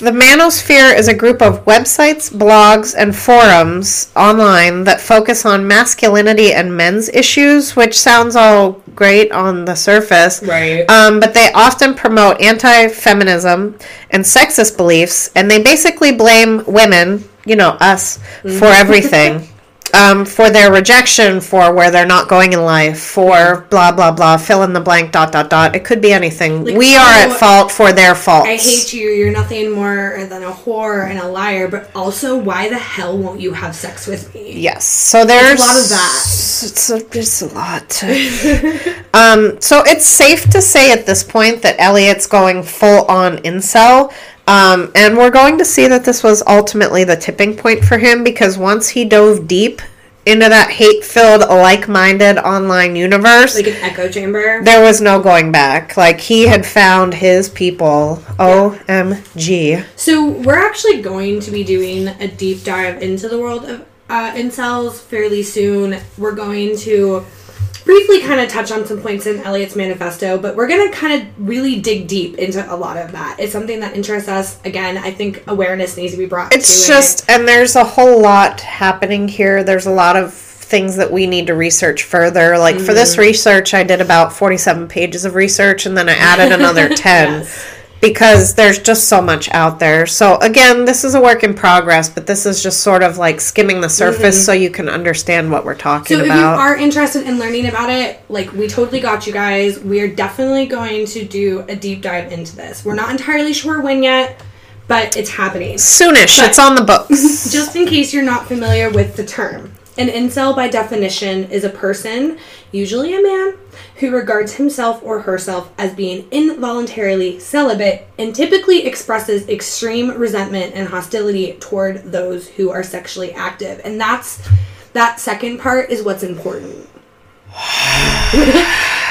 The Manosphere is a group of websites, blogs, and forums online that focus on masculinity and men's issues, which sounds all great on the surface. Right. Um, but they often promote anti feminism and sexist beliefs, and they basically blame women, you know, us, for everything. Um, for their rejection, for where they're not going in life, for blah blah blah, fill in the blank, dot dot dot. It could be anything. Like, we are at oh, fault for their faults. I hate you. You're nothing more than a whore and a liar. But also, why the hell won't you have sex with me? Yes. So there's a lot of that. It's a, it's a lot. um, so it's safe to say at this point that Elliot's going full on incel. Um, and we're going to see that this was ultimately the tipping point for him because once he dove deep into that hate filled, like minded online universe, Like an echo chamber. there was no going back. Like he had found his people. OMG. So we're actually going to be doing a deep dive into the world of uh, incels fairly soon. We're going to briefly kind of touch on some points in Elliot's manifesto, but we're going to kind of really dig deep into a lot of that. It's something that interests us. Again, I think awareness needs to be brought. It's just, and there's a whole lot happening here. There's a lot of things that we need to research further. Like for this mm-hmm. research, I did about 47 pages of research and then I added another 10 Yes. Because there's just so much out there. So, again, this is a work in progress, but this is just sort of like skimming the surface mm-hmm. so you can understand what we're talking about. So if you are interested in learning about it, like we totally got you guys. We are definitely going to do a deep dive into this. We're not entirely sure when yet, but it's happening. Soonish, But- it's on the books. Just in case you're not familiar with the term, an incel by definition is a person, usually a man, who regards himself or herself as being involuntarily celibate and typically expresses extreme resentment and hostility toward those who are sexually active. And that's that second part is what's important.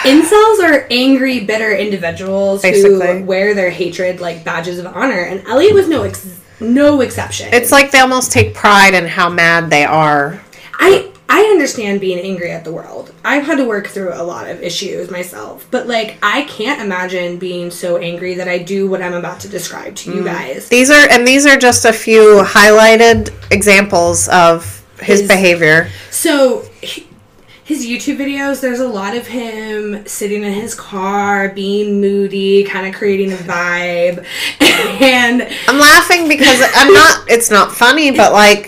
Incels are angry, bitter individuals Basically. who wear their hatred like badges of honor, and Elliot was no ex- no exception. it's like they almost take pride in how mad they are. I I understand being angry at the world. I've had to work through a lot of issues myself, but like I can't imagine being so angry that I do what I'm about to describe to Mm. you guys. These are and these are just a few highlighted examples of his, His- behavior. So h- his YouTube videos, there's a lot of him sitting in his car, being moody, kind of creating a vibe, and I'm laughing because I'm not it's not funny, but like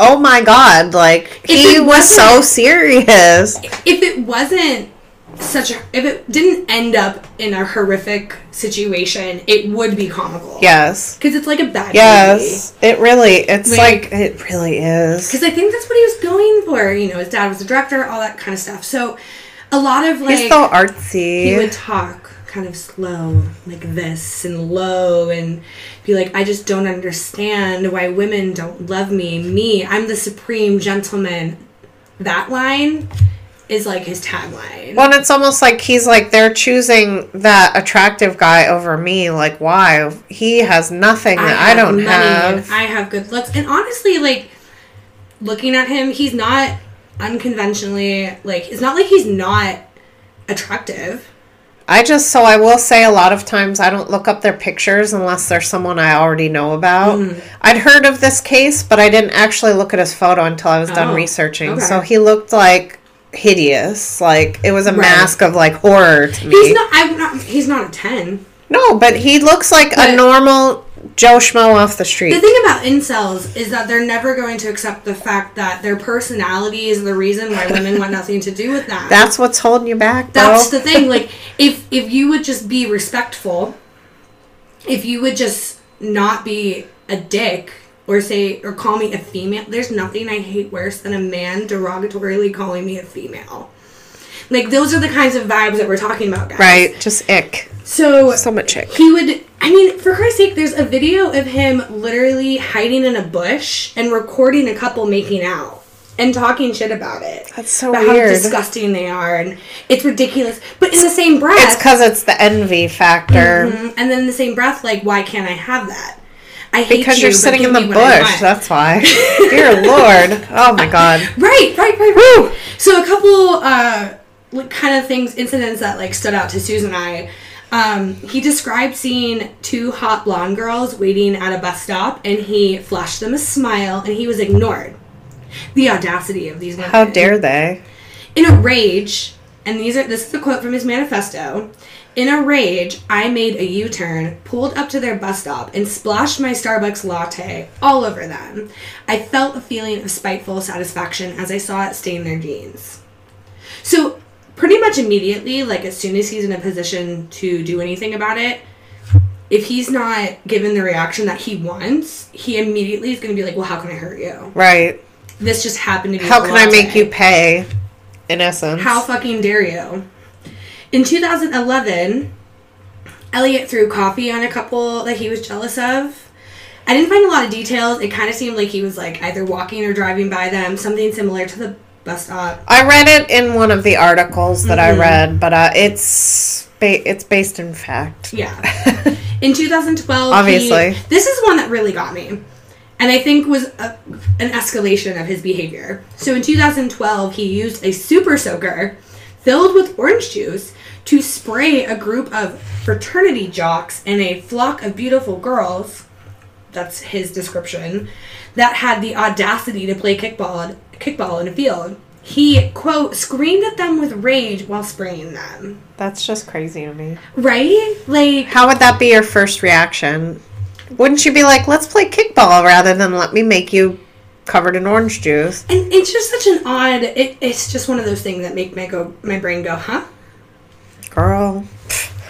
oh my god, like he was so serious. if it wasn't such a if it didn't end up in a horrific situation, it would be comical. Yes. because it's like a bad movie. Yes. It really it's Like- like, it really is. Because I think that's what he was going for. You know, his dad was a director, all that kind of stuff. So a lot of like He's so artsy. he would talk kind of slow like this and low and be like i just don't understand why women don't love me me i'm the supreme gentleman that line is like his tagline. Well, and it's almost like he's like they're choosing that attractive guy over me. Like, why? He has nothing that I, don't have. I have good looks. And honestly, like looking at him, he's not unconventionally like it's not like he's not attractive. I just so I will say a lot of times I don't look up their pictures unless there's someone I already know about. Mm. I'd heard of this case, but I didn't actually look at his photo until I was done Oh, researching. okay. So he looked like hideous. Like it was a Right. mask of like horror to me. He's not I'm not he's not a 10. no, but he looks like But- a normal Joe Schmo off the street. The thing about incels is that they're never going to accept the fact that their personality is the reason why women want nothing to do with that. That's what's holding you back, bro. That's the thing. Like, if if you would just be respectful, if you would just not be a dick or say or call me a female, there's nothing I hate worse than a man derogatorily calling me a female. Like those are the kinds of vibes that we're talking about, guys. right? Just ick. So So much ick. he would. I mean, for Christ's sake, there's a video of him literally hiding in a bush and recording a couple making out and talking shit about it. That's so about weird. how disgusting they are, and it's ridiculous. But in the same breath, It's because it's the envy factor. Mhm. and then in the same breath, like, why can't I have that? I hate Because you, you're sitting in the me what I bush. That's why. Dear Lord. Oh my God. Right, right, right, right. So a couple uh like kind of things, incidents that like stood out to Susan and I. Um, he described seeing two hot blonde girls waiting at a bus stop, and he flashed them a smile, and he was ignored. The audacity of these women! How dare they? In a rage, and these are this is a quote from his manifesto. In a rage, I made a U-turn, pulled up to their bus stop, and splashed my Starbucks latte all over them. I felt a feeling of spiteful satisfaction as I saw it stain their jeans. So, pretty much immediately, like as soon as he's in a position to do anything about it, if he's not given the reaction that he wants, he immediately is going to be like, "Well, how can I hurt you? Right. This just happened to be." How can I make you pay? In essence. How fucking dare you? In 2011, Elliot threw coffee on a couple that he was jealous of. I didn't find a lot of details. It kind of seemed like he was like either walking or driving by them, something similar to the I read it in one of the articles that Mm-hmm. I read, but uh, it's ba- it's based in fact. Yeah. In 2012, he- Obviously. this is one that really got me. And I think was a, an escalation of his behavior. So in 2012, he used a super soaker filled with orange juice to spray a group of fraternity jocks and a flock of beautiful girls. That's his description. That had the audacity to play kickball kickball in a field. He quote screamed at them with rage while spraying them. That's just crazy to me. Right? Like How would that be your first reaction? Wouldn't you be like, let's play kickball rather than let me make you covered in orange juice? And it's just such an odd. It, it's just one of those things that make my go my brain go, huh? Girl.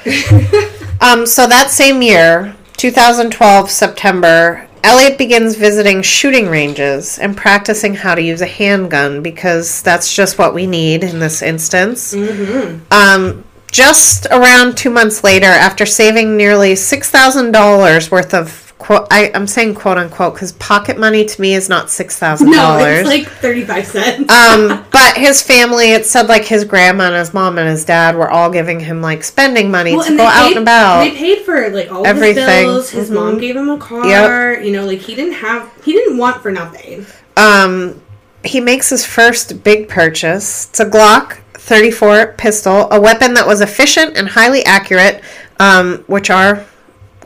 um, so that same year, 2012, September, Elliot begins visiting shooting ranges and practicing how to use a handgun because that's just what we need in this instance. Um, just around two months later, after saving nearly $6,000 worth of quote, I, I'm saying quote unquote because pocket money to me is not $6,000. No, it's like thirty five cents. Um, but his family, it said like his grandma and his mom and his dad were all giving him like spending money to go they out paid, and about. They paid for like all Everything. his bills. His Mhm. mom gave him a car. Yep. You know, like he didn't have. He didn't want for nothing. Um, he makes his first big purchase. It's a Glock 34 pistol, a weapon that was efficient and highly accurate, um, which are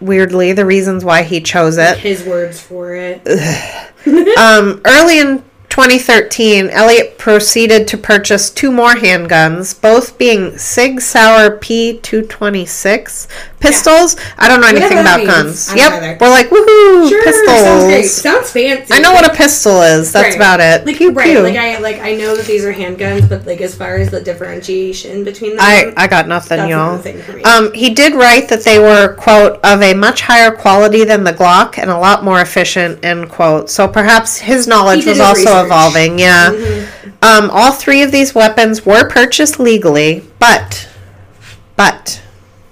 weirdly the reasons why he chose it. His words for it. Um, early in 2013, Elliot proceeded to purchase two more handguns, both being Sig Sauer P226 pistols. I don't know anything about means. guns. Yep, we're like woohoo Sure, pistols. sounds. Sounds fancy. I know what a pistol is. That's Right. about it. Like pew right, pew. like I like I know that these are handguns, but like as far as the differentiation between them, I, I got nothing, y'all. thing for me. Um, he did write that they were, quote, of a much higher quality than the Glock and a lot more efficient, end quote. So perhaps his knowledge was also research. Mm-hmm. evolving, yeah. Um, all three of these weapons were purchased legally, but, but,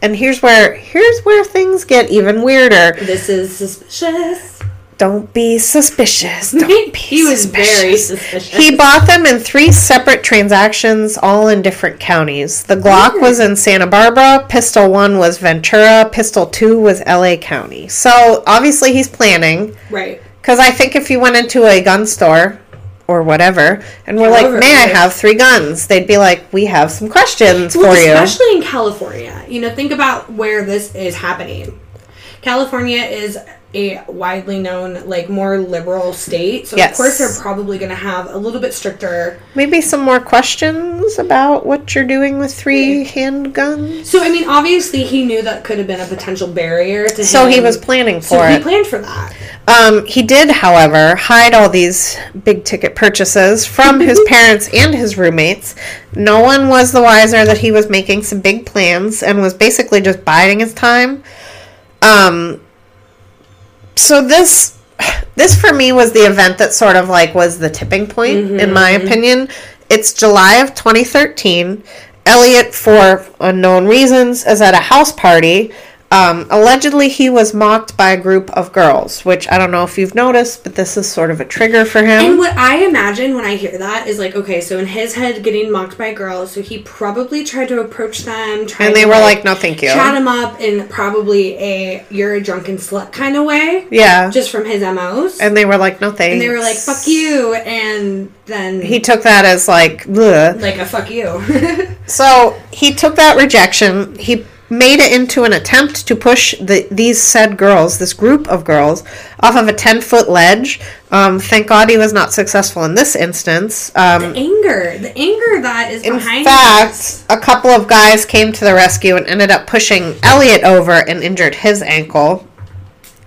and here's where, here's where things get even weirder. this is suspicious. Don't be suspicious. Don't be he was very suspicious. suspicious. He bought them in three separate transactions, all in different counties. The Glock was in Santa Barbara, Pistol 1 was Ventura, Pistol 2 was LA County. So obviously he's planning. right. Because I think if you went into a gun store or whatever and we're like, However, may I have three guns? They'd be like, we have some questions Well, for you. especially in California. You know, think about where this is happening. California is a widely known, like more liberal state, so Yes. of course they're probably going to have a little bit stricter. Maybe some more questions about what you're doing with three handguns? So I mean, obviously he knew that could have been a potential barrier to So him. he was planning for So for he planned for that. Um, he did, however, hide all these big ticket purchases from his parents and his roommates. No one was the wiser that he was making some big plans and was basically just biding his time. Um, so this this for me was the event that sort of like was the tipping point mm-hmm, in my mm-hmm. opinion. It's July of 2013. Elliot, for unknown reasons, is at a house party. Um, allegedly, he was mocked by a group of girls, which I don't know if you've noticed, but this is sort of a trigger for him. And what I imagine when I hear that is like, okay, so in his head, getting mocked by girls, so he probably tried to approach them, and they were like, "No, thank you." chat him up in probably a "you're a drunken slut" kind of way, Yeah, just from his MOs. and they were like, "No, thanks." And they were like, "Fuck you," and then He took that as like, Bleh. like a "fuck you." So he took that rejection. He made it into an attempt to push the, these said girls, this group of girls, off of a 10 foot ledge. Um, thank God he was not successful in this instance. Um, anger, the anger that is in behind fact, this. a couple of guys came to the rescue and ended up pushing Elliot over and injured his ankle.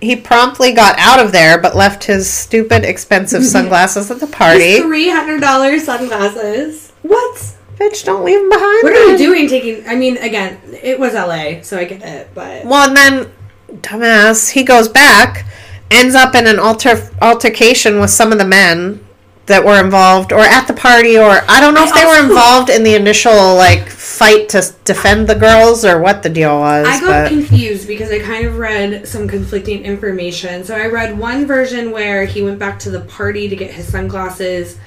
He promptly got out of there, but left his stupid, expensive sunglasses at the party. hundred dollars sunglasses. What? Bitch, don't leave them behind. What are you doing? Taking? I mean, again, it was L.A., so I get it, but Well, and then, dumbass, he goes back, ends up in an alter altercation with some of the men that were involved, or at the party, or I don't know I if they were involved in the initial like fight to defend the girls, or what the deal was. I got but confused because I kind of read some conflicting information. So I read one version where he went back to the party to get his sunglasses,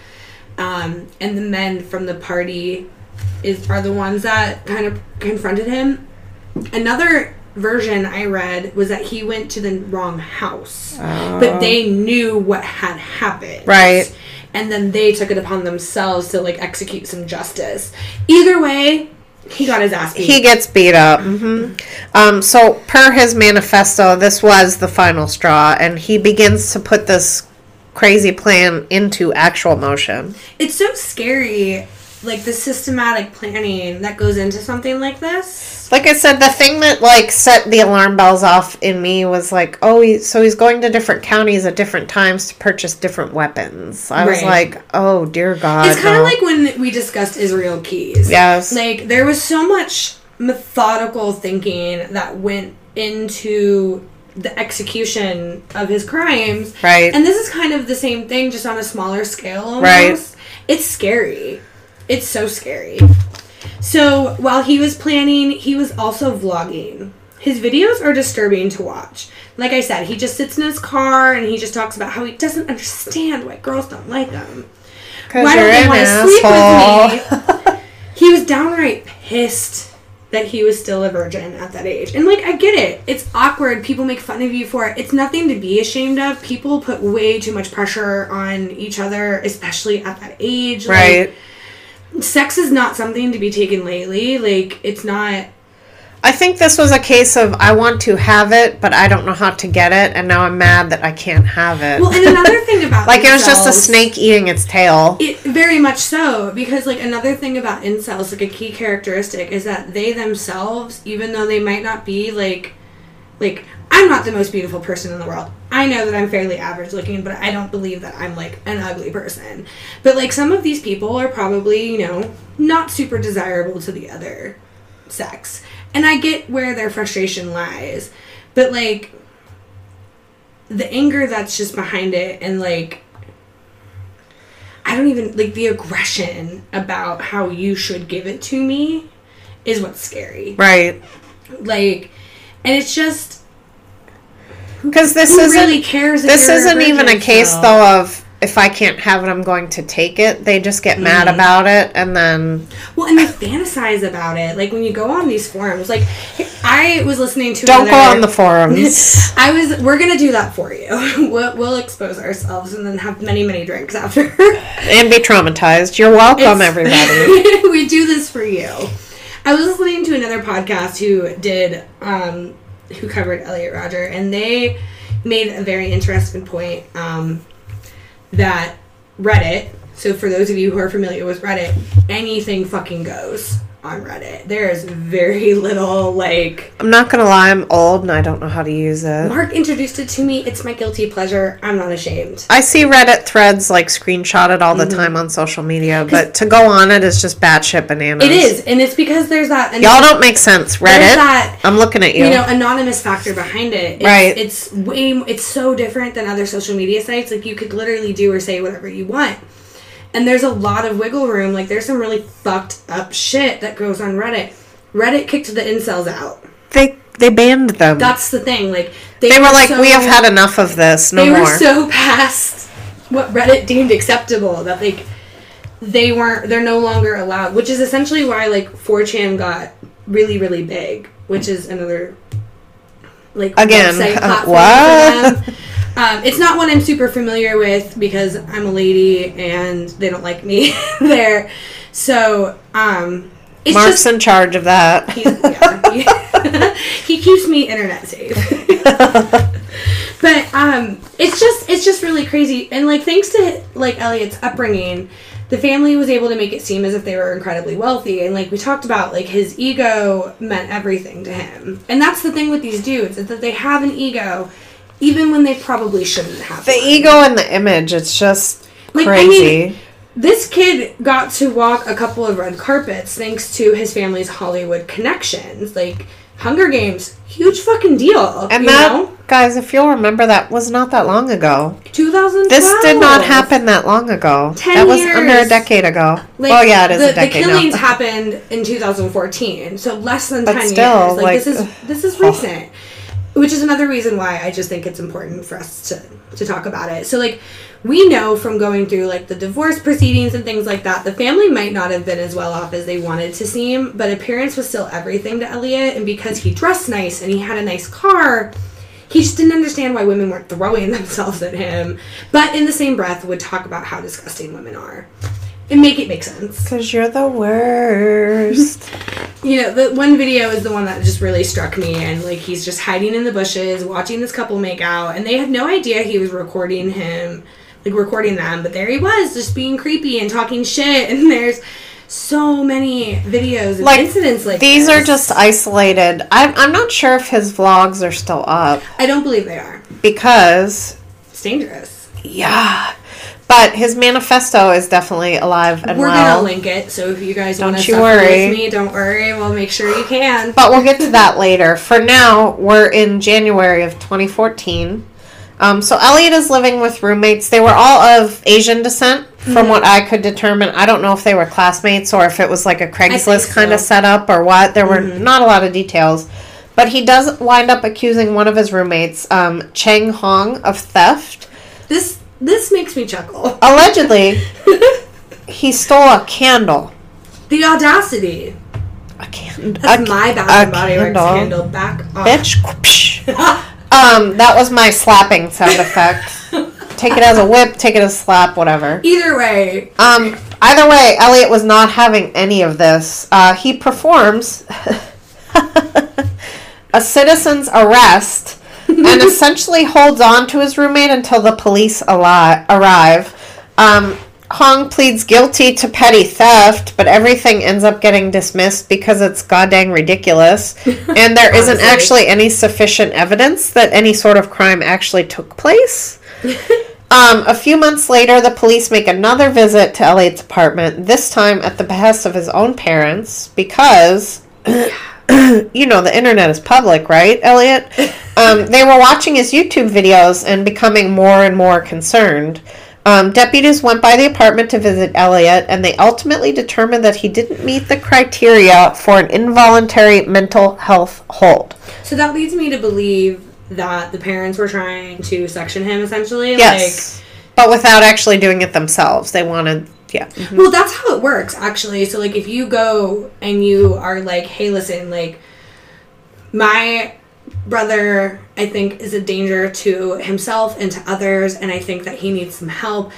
um, and the men from the party is are the ones that kind of confronted him. Another version I read was that he went to the wrong house, but they knew what had happened. Right. And then they took it upon themselves to like execute some justice. Either way, he got his ass beat. he gets beat up. hmm Um, so, per his manifesto, this was the final straw, and he begins to put this crazy plan into actual motion. it's so scary like the systematic planning that goes into something like this Like I said, the thing that like set the alarm bells off in me was like, oh, he, so he's going to different counties at different times to purchase different weapons. I was like, oh dear God. it's kind no. of like when we discussed Israel Keyes yes, like there was so much methodical thinking that went into the execution of his crimes. Right, and this is kind of the same thing just on a smaller scale almost. Right. it's scary. It's so scary. So while he was planning he was also vlogging. His videos are disturbing to watch. Like i said he just sits in his car and he just talks about how he doesn't understand why girls don't like him. Why don't they want to sleep with me? he was downright pissed that he was still a virgin at that age. And like I get it. It's awkward. People make fun of you for it. It's nothing to be ashamed of. People put way too much pressure on each other, especially at that age. Like, right. sex is not something to be taken lightly. Like it's not I think this was a case of I want to have it, but I don't know how to get it, and now I'm mad that I can't have it. Well, and another thing about like it was just a snake eating its tail. It very much so because like another thing about incels, like a key characteristic is that they themselves, even though they might not be like, like I'm not the most beautiful person in the world. I know that I'm fairly average looking, but I don't believe that I'm like an ugly person. But like some of these people are probably you know not super desirable to the other sex, and I get where their frustration lies, but like the anger that's just behind it and like I don't even like the aggression about how you should give it to me is what's scary. Right. Like and it's just Because this Who isn't really cares? this isn't even a case though of if I can't have it, I'm going to take it. They just get mad Mm-hmm. about it, and then Well, and they fantasize about it. Like when you go on these forums, like I was listening to. don't go on the forums. I was. We're gonna do that for you. We'll, we'll expose ourselves and then have many, many drinks after. and be traumatized. You're welcome, It's- everybody. we do this for you. I was listening to another podcast who did, um, who covered Elliot Rodger, and they made a very interesting point um, that Reddit. So for those of you who are familiar with Reddit, anything fucking goes on Reddit. There is very little like. I'm not gonna lie, I'm old and I don't know how to use it. Mark introduced it to me. It's my guilty pleasure. I'm not ashamed. I see Reddit threads like screenshotted all the Mm-hmm. time on social media, but to go on it is just batshit bananas. It is, and it's because there's that. And Y'all don't make sense. Reddit. that I'm looking at you. you know anonymous factor behind it it's, Right. it's way it's so different than other social media sites like you could literally do or say whatever you want and there's a lot of wiggle room like there's some really fucked up shit that goes on reddit reddit kicked the incels out they they banned them. that's the thing like they were like, so- we have had enough of this. No they more. were so past what reddit deemed acceptable that like they weren't they're no longer allowed which is essentially why like 4chan got really really big which is another like Again, website uh, what? Um, it's not one I'm super familiar with because I'm a lady and they don't like me there. So um, it's Mark's just in charge of that. He's, yeah, he, he keeps me internet safe. but um, it's just it's just really crazy, and like thanks to like Elliot's upbringing, the family was able to make it seem as if they were incredibly wealthy, and like we talked about, like his ego meant everything to him, and that's the thing with these dudes is that they have an ego, even when they probably shouldn't have. the one. ego and the image, it's just Like, I mean, crazy. This kid got to walk a couple of red carpets thanks to his family's Hollywood connections. Like Hunger Games, huge fucking deal. and that, know? guys, if you'll remember, that was not that long ago. 2012. This did not happen that long ago. Ten that was under a decade ago. Like, oh yeah, it is the, a decade The killings now. happened in 2014, so less than But 10 still, years. Like, like, this is this is oh. recent, which is another reason why I just think it's important for us to to talk about it. So like we know from going through like the divorce proceedings and things like that, the family might not have been as well off as they wanted to seem, but appearance was still everything to Elliot, and because he dressed nice and he had a nice car. He just didn't understand why women weren't throwing themselves at him, but in the same breath would talk about how disgusting women are and make it make sense. Because you're the worst. You know, the one video is the one that just really struck me, and like he's just hiding in the bushes, watching this couple make out, and they had no idea he was recording him, like recording them, but there he was, just being creepy and talking shit. And there's so many videos and Like, incidents like These are just isolated. I'm, I'm not sure if his vlogs are still up I don't believe they are. because, It's dangerous. yeah. But his manifesto is definitely alive and We're well. gonna link it, so if you guys Don't want to worry. with me, don't worry. We'll make sure you can. But we'll get to that later. For now, we're in January of 2014. Um, so Elliot is living with roommates. They were all of Asian descent, from Mm-hmm. what I could determine. I don't know if they were classmates or if it was like a Craigslist kind of setup or what. There were Mm-hmm. not a lot of details. But he does wind up accusing one of his roommates, um, Cheng Hong, of theft. This this makes me chuckle. Allegedly, he stole a candle. The audacity. A candle. That's my Bath and Body Works candle. Back off. Bitch. Um, that was my slapping sound effect. take it as a whip, take it as a slap, whatever. Either way, Um, either way, Elliot was not having any of this. Uh, he performs a citizen's arrest and essentially holds on to his roommate until the police ali- arrive. Um, Hong pleads guilty to petty theft, but everything ends up getting dismissed because it's goddamn ridiculous. And there isn't actually any sufficient evidence that any sort of crime actually took place. Um, a few months later, the police make another visit to Elliot's apartment, this time at the behest of his own parents, because, you know, the internet is public, right, Elliot? Um, they were watching his YouTube videos and becoming more and more concerned. Um, deputies went by the apartment to visit Elliot, and they ultimately determined that he didn't meet the criteria for an involuntary mental health hold. so that leads me to believe that the parents were trying to section him essentially. Yes. but without actually doing it themselves. They wanted, yeah. Like, well, that's how it works actually. So like if you go and you are like, "Hey, listen, like my brother I think is a danger to himself and to others and I think that he needs some help."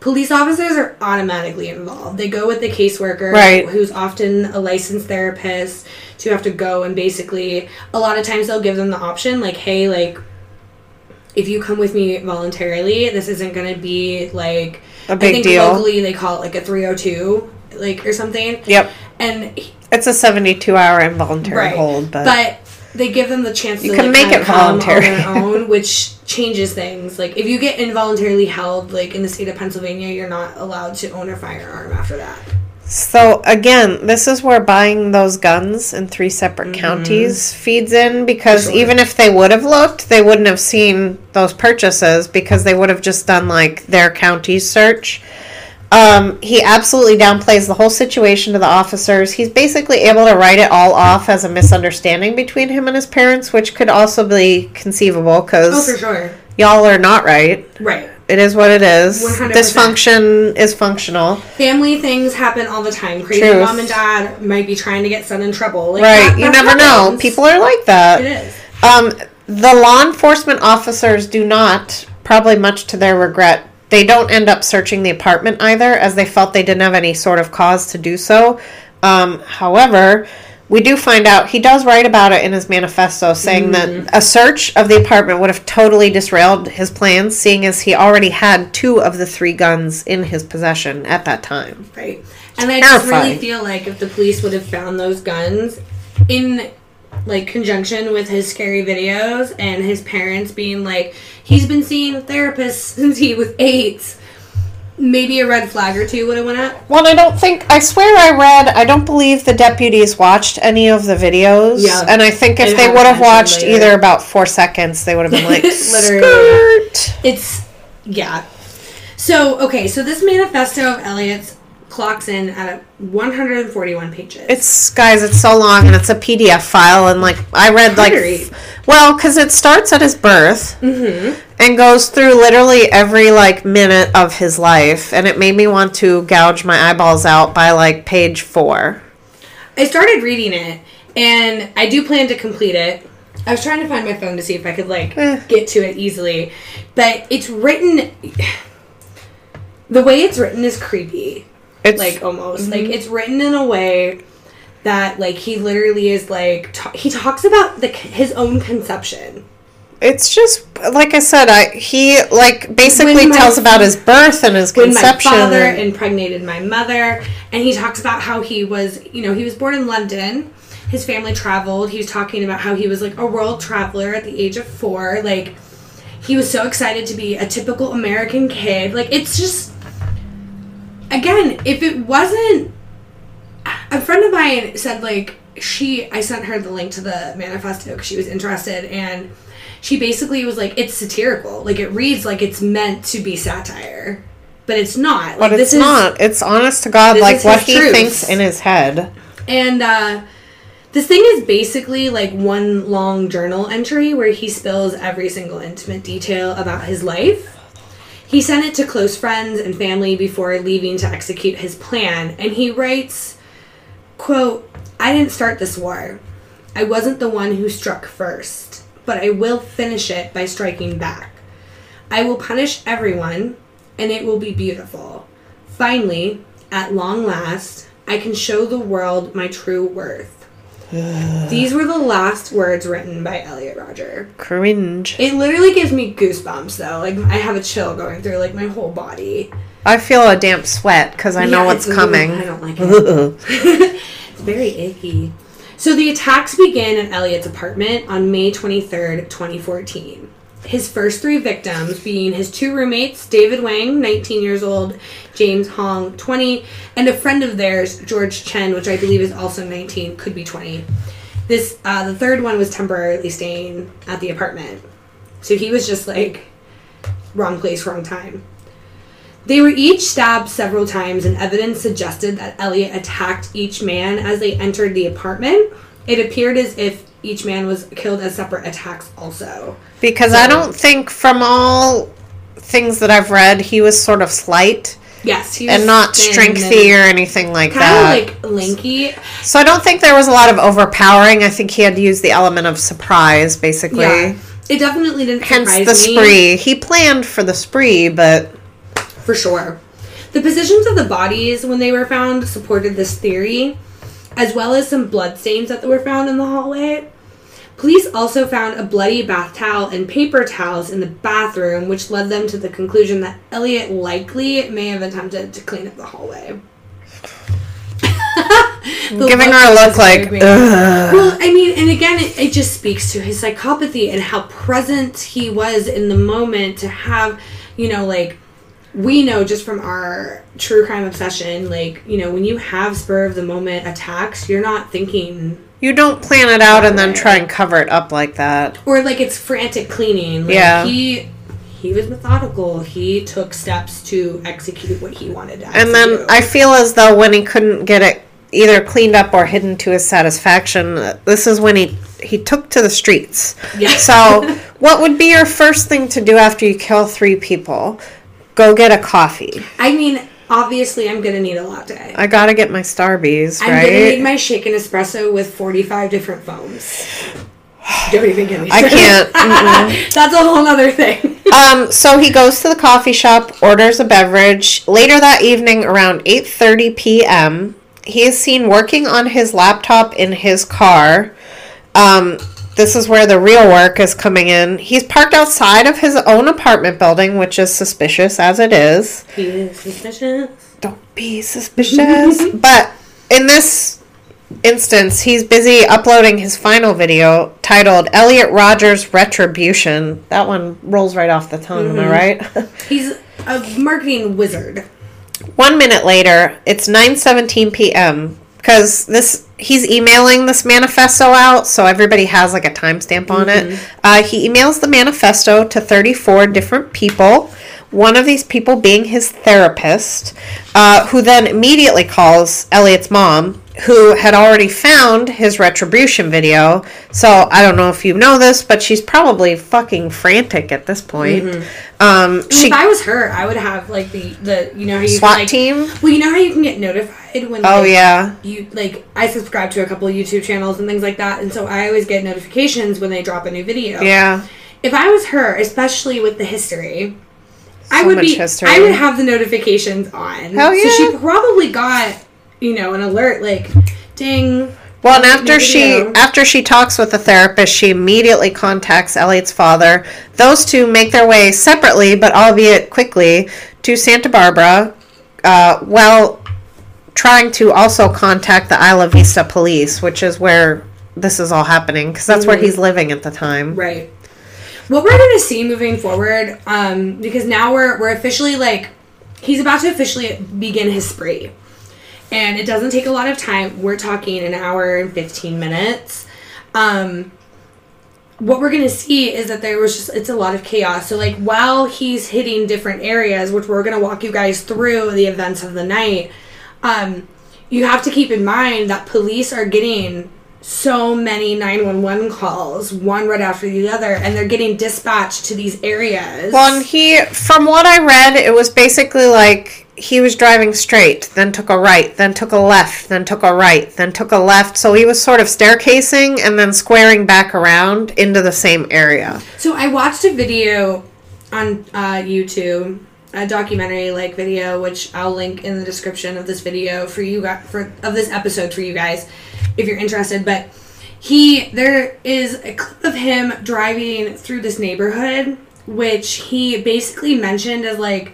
Police officers are automatically involved. They go with the caseworker, Right. who's often a licensed therapist, to have to go and basically, a lot of times they'll give them the option, like, hey, like, if you come with me voluntarily, this isn't going to be like A I big think deal. locally they call it like a 302, like or something. Yep. And It's a 72 hour involuntary right, hold, but, but they give them the chance You to can like, make it voluntary. on their own, which changes things. Like if you get involuntarily held, like in the state of Pennsylvania, you're not allowed to own a firearm after that. So again, this is where buying those guns in three separate counties feeds in because Mm-hmm. Sure. even if they would have looked, they wouldn't have seen those purchases because they would have just done like their county search. Um, he absolutely downplays the whole situation to the officers. He's basically able to write it all off as a misunderstanding between him and his parents, which could also be conceivable Oh, because for sure. y'all are not right. Right. It is what it is. 100%. Dysfunction is functional. Family things happen all the time. Crazy Truth. mom and dad might be trying to get son in trouble. Like, Right. that- You never know. People are like that. It is. Um, the law enforcement officers do not, probably much to their regret, they don't end up searching the apartment either, as they felt they didn't have any sort of cause to do so. Um, however, we do find out he does write about it in his manifesto, saying that mm-hmm. a search of the apartment would have totally disrailed his plans, seeing as he already had two of the three guns in his possession at that time. Right. And I just really feel like if the police would have found those guns in like conjunction with his scary videos and his parents being like, he's been seeing therapists since he was eight, maybe a red flag or two would have went up. Well, I don't think. I swear I read. I don't believe the deputies watched any of the videos. Yeah. And I think if they would have watched later. either about four seconds, they would have been like, Literally. skirt. It's yeah. So okay, so this manifesto of Elliot's clocks in at 141 pages. It's guys. It's so long, and it's a PDF file, and like I read like. Well, because it starts at his birth Mm-hmm. and goes through literally every like minute of his life, and it made me want to gouge my eyeballs out by like page four. I started reading it, and I do plan to complete it. I was trying to find my phone to see if I could like Eh. get to it easily, but it's written. The way it's written is creepy, It's like almost like it's written in a way that like he literally is like ta- he talks about the his own conception. It's just like I said. I he like basically my- tells about his birth and his conception. when my father impregnated my mother and he talks about how he was you know he was born in london his family traveled he was talking about how he was like a world traveler at the age of four like he was so excited to be a typical american kid like it's just again if it wasn't a friend of mine said like she i sent her the link to the manifesto because she was interested and she basically was like it's satirical like it reads like it's meant to be satire but it's not but like, it's this is- not. It's honest to God, like what he truth. thinks in his head. and uh this thing is basically like one long journal entry where he spills every single intimate detail about his life. He sent it to close friends and family before leaving to execute his plan, and he writes, quote, I didn't start this war. I wasn't the one who struck first, but I will finish it by striking back. I will punish everyone, and it will be beautiful. Finally, at long last, I can show the world my true worth. These were the last words written by Elliot Rodger. Cringe. It literally gives me goosebumps though. Like I have a chill going through like my whole body. I feel a damp sweat because I know what's coming. I don't like it. it's very icky. So the attacks began at Elliot's apartment on May 23rd, 2014. His first three victims being his two roommates, David Wang, 19 years old, James Hong, 20, and a friend of theirs, George Chen, which I believe is also 19, could be 20. This uh, the third one was temporarily staying at the apartment. So he was just like wrong place, wrong time. They were each stabbed several times, and evidence suggested that Elliot attacked each man as they entered the apartment. It appeared as if each man was killed as separate attacks also. Because I don't think from all things that I've read, he was sort of slight Yes, and not strengthy or anything like that. Kind of like lanky. so I don't think there was a lot of overpowering. I think he had to use the element of surprise, basically. Yeah. It definitely didn't Hence the me. spree. He planned for the spree, but For sure. The positions of the bodies when they were found supported this theory, as well as some blood stains that were found in the hallway. Police also found a bloody bath towel and paper towels in the bathroom, which led them to the conclusion that Elliot likely may have attempted to clean up the hallway. The giving look her a look like. Ugh. Well, I mean, and again, it, it just speaks to his psychopathy and how present he was in the moment to have, you know, like, we know just from our true crime obsession, like, you know, when you have spur of the moment attacks, you're not thinking, you don't plan it out and then try and cover it up like that. or like it's frantic cleaning. Like, Yeah. He. He was methodical. He took steps to execute what he wanted to And then I feel as though when he couldn't get it either cleaned up or hidden to his satisfaction, this is when he he took to the streets. Yeah. So, what would be your first thing to do after you kill three people? Go get a coffee. I mean, obviously, I'm gonna need a latte. I gotta get my Starbies, I'm gonna need my shaken espresso with 45 different foams. Don't even get me I can't. That's a whole other thing. um, so he goes to the coffee shop, orders a beverage. Later that evening, around 8:30 p.m., he is seen working on his laptop in his car. Um, this is where the real work is coming in. He's parked outside of his own apartment building, which is suspicious as it is. he is suspicious. Don't be suspicious. but in this instance, he's busy uploading his final video titled Elliot Rodger's Retribution. That one rolls right off the tongue, am I mm-hmm. right? He's a marketing wizard. one minute later, it's 9:17 p.m. because this he's emailing this manifesto out, so everybody has like a timestamp on it. Uh, he emails the manifesto to 34 different people. One of these people being his therapist, uh, who then immediately calls Elliot's mom, who had already found his retribution video. So I don't know if you know this, but she's probably fucking frantic at this point. Um, she if I was her, I would have like the the you know how you SWAT can, like, team. Well, you know how you can get notified when Oh like, yeah. you like I subscribe to a couple of YouTube channels and things like that, and so I always get notifications when they drop a new video. Yeah. If I was her, especially with the history, I would be. history. I would have the notifications on. Hell yeah. So she probably got you know an alert like, ding. Well, and after she after she talks with the therapist, she immediately contacts Elliot's father. Those two make their way separately, but albeit quickly, to Santa Barbara, uh, while trying to also contact the Isla Vista police, which is where this is all happening, because that's where he's living at the time. Right. What we're gonna see moving forward, um, because now we're we're officially like he's about to officially begin his spree. And it doesn't take a lot of time. We're talking an hour and fifteen minutes. Um what we're gonna see is that there was just it's a lot of chaos. So like while he's hitting different areas, which we're gonna walk you guys through the events of the night, um, you have to keep in mind that police are getting so many 911 calls, one right after the other, and they're getting dispatched to these areas. Well, he, from what I read, it was basically like he was driving straight, then took a right, then took a left, then took a right, then took a left. So he was sort of staircasing and then squaring back around into the same area. So I watched a video on uh, YouTube, a documentary like video, which I'll link in the description of this video for you guys for of this episode for you guys, if you're interested. But he there is a clip of him driving through this neighborhood, which he basically mentioned as like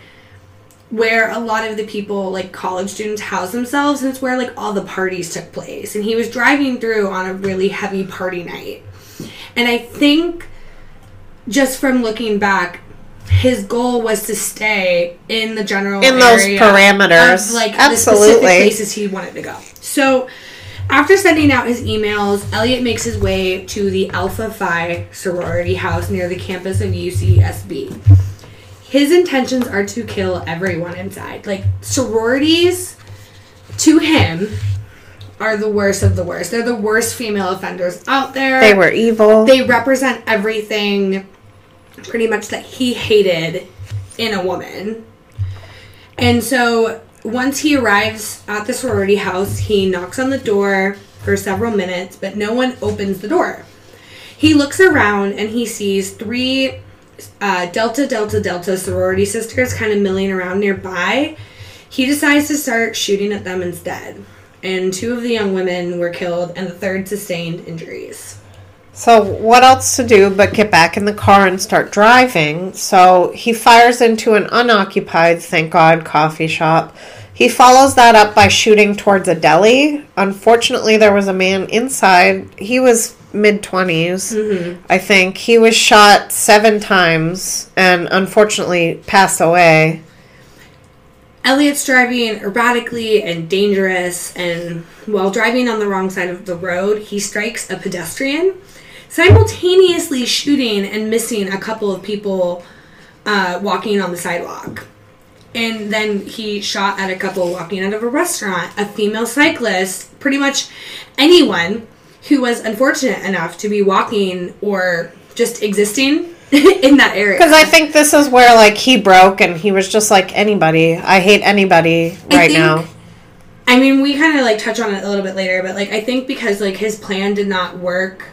where a lot of the people like college students house themselves and it's where like all the parties took place and he was driving through on a really heavy party night and i think just from looking back his goal was to stay in the general In those parameters. of, like the Absolutely. specific places he wanted to go so after sending out his emails, Elliot makes his way to the Alpha Phi sorority house near the campus of UCSB his intentions are to kill everyone inside. Like sororities to him are the worst of the worst. They're the worst female offenders out there. They were evil. They represent everything pretty much that he hated in a woman. And so once he arrives at the sorority house, he knocks on the door for several minutes, but no one opens the door. He looks around and he sees three uh, Delta Delta Delta sorority sisters kind of milling around nearby. He decides to start shooting at them instead. And two of the young women were killed, and the third sustained injuries. So, what else to do but get back in the car and start driving? So, he fires into an unoccupied, thank God, coffee shop. He follows that up by shooting towards a deli. Unfortunately, there was a man inside. He was mid 20s, I think. He was shot seven times and unfortunately passed away. Elliot's driving erratically and dangerous, and while driving on the wrong side of the road, he strikes a pedestrian, simultaneously shooting and missing a couple of people uh, walking on the sidewalk. And then he shot at a couple walking out of a restaurant, a female cyclist, pretty much anyone who was unfortunate enough to be walking or just existing in that area. Because I think this is where, like, he broke and he was just like, anybody. I hate anybody I right think- now. I mean, we kind of like touch on it a little bit later, but like I think because like his plan did not work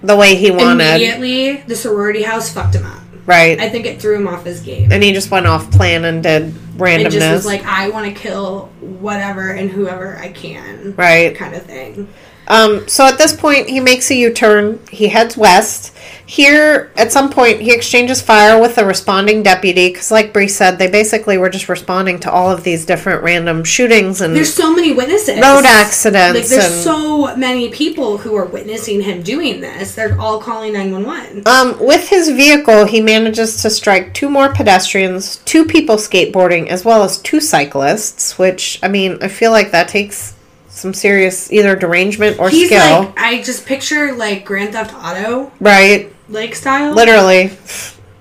The way he wanted. immediately, the sorority house fucked him up. Right. I think it threw him off his game. and he just went off plan and did randomness. It just was like, I want to kill whatever and whoever I can. right. Kind of thing. Um, so at this point, he makes a U turn. He heads west. Here, at some point, he exchanges fire with a responding deputy because, like Bree said, they basically were just responding to all of these different random shootings and There's so many witnesses. road accidents. Like, there's and, so many people who are witnessing him doing this. They're all calling 911. Um, with his vehicle, he manages to strike two more pedestrians, two people skateboarding, as well as two cyclists. Which I mean, I feel like that takes some serious either derangement or He's skill, like, I just picture like Grand Theft Auto, right? like style. Literally,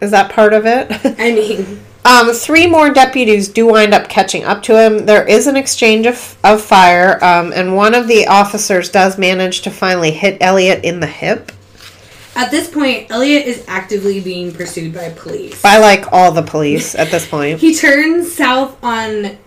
is that part of it? I mean, Um, three more deputies do wind up catching up to him. There is an exchange of, of fire, um, and one of the officers does manage to finally hit Elliot in the hip at this point, Elliot is actively being pursued by police. by like all the police at this point. He turns south on.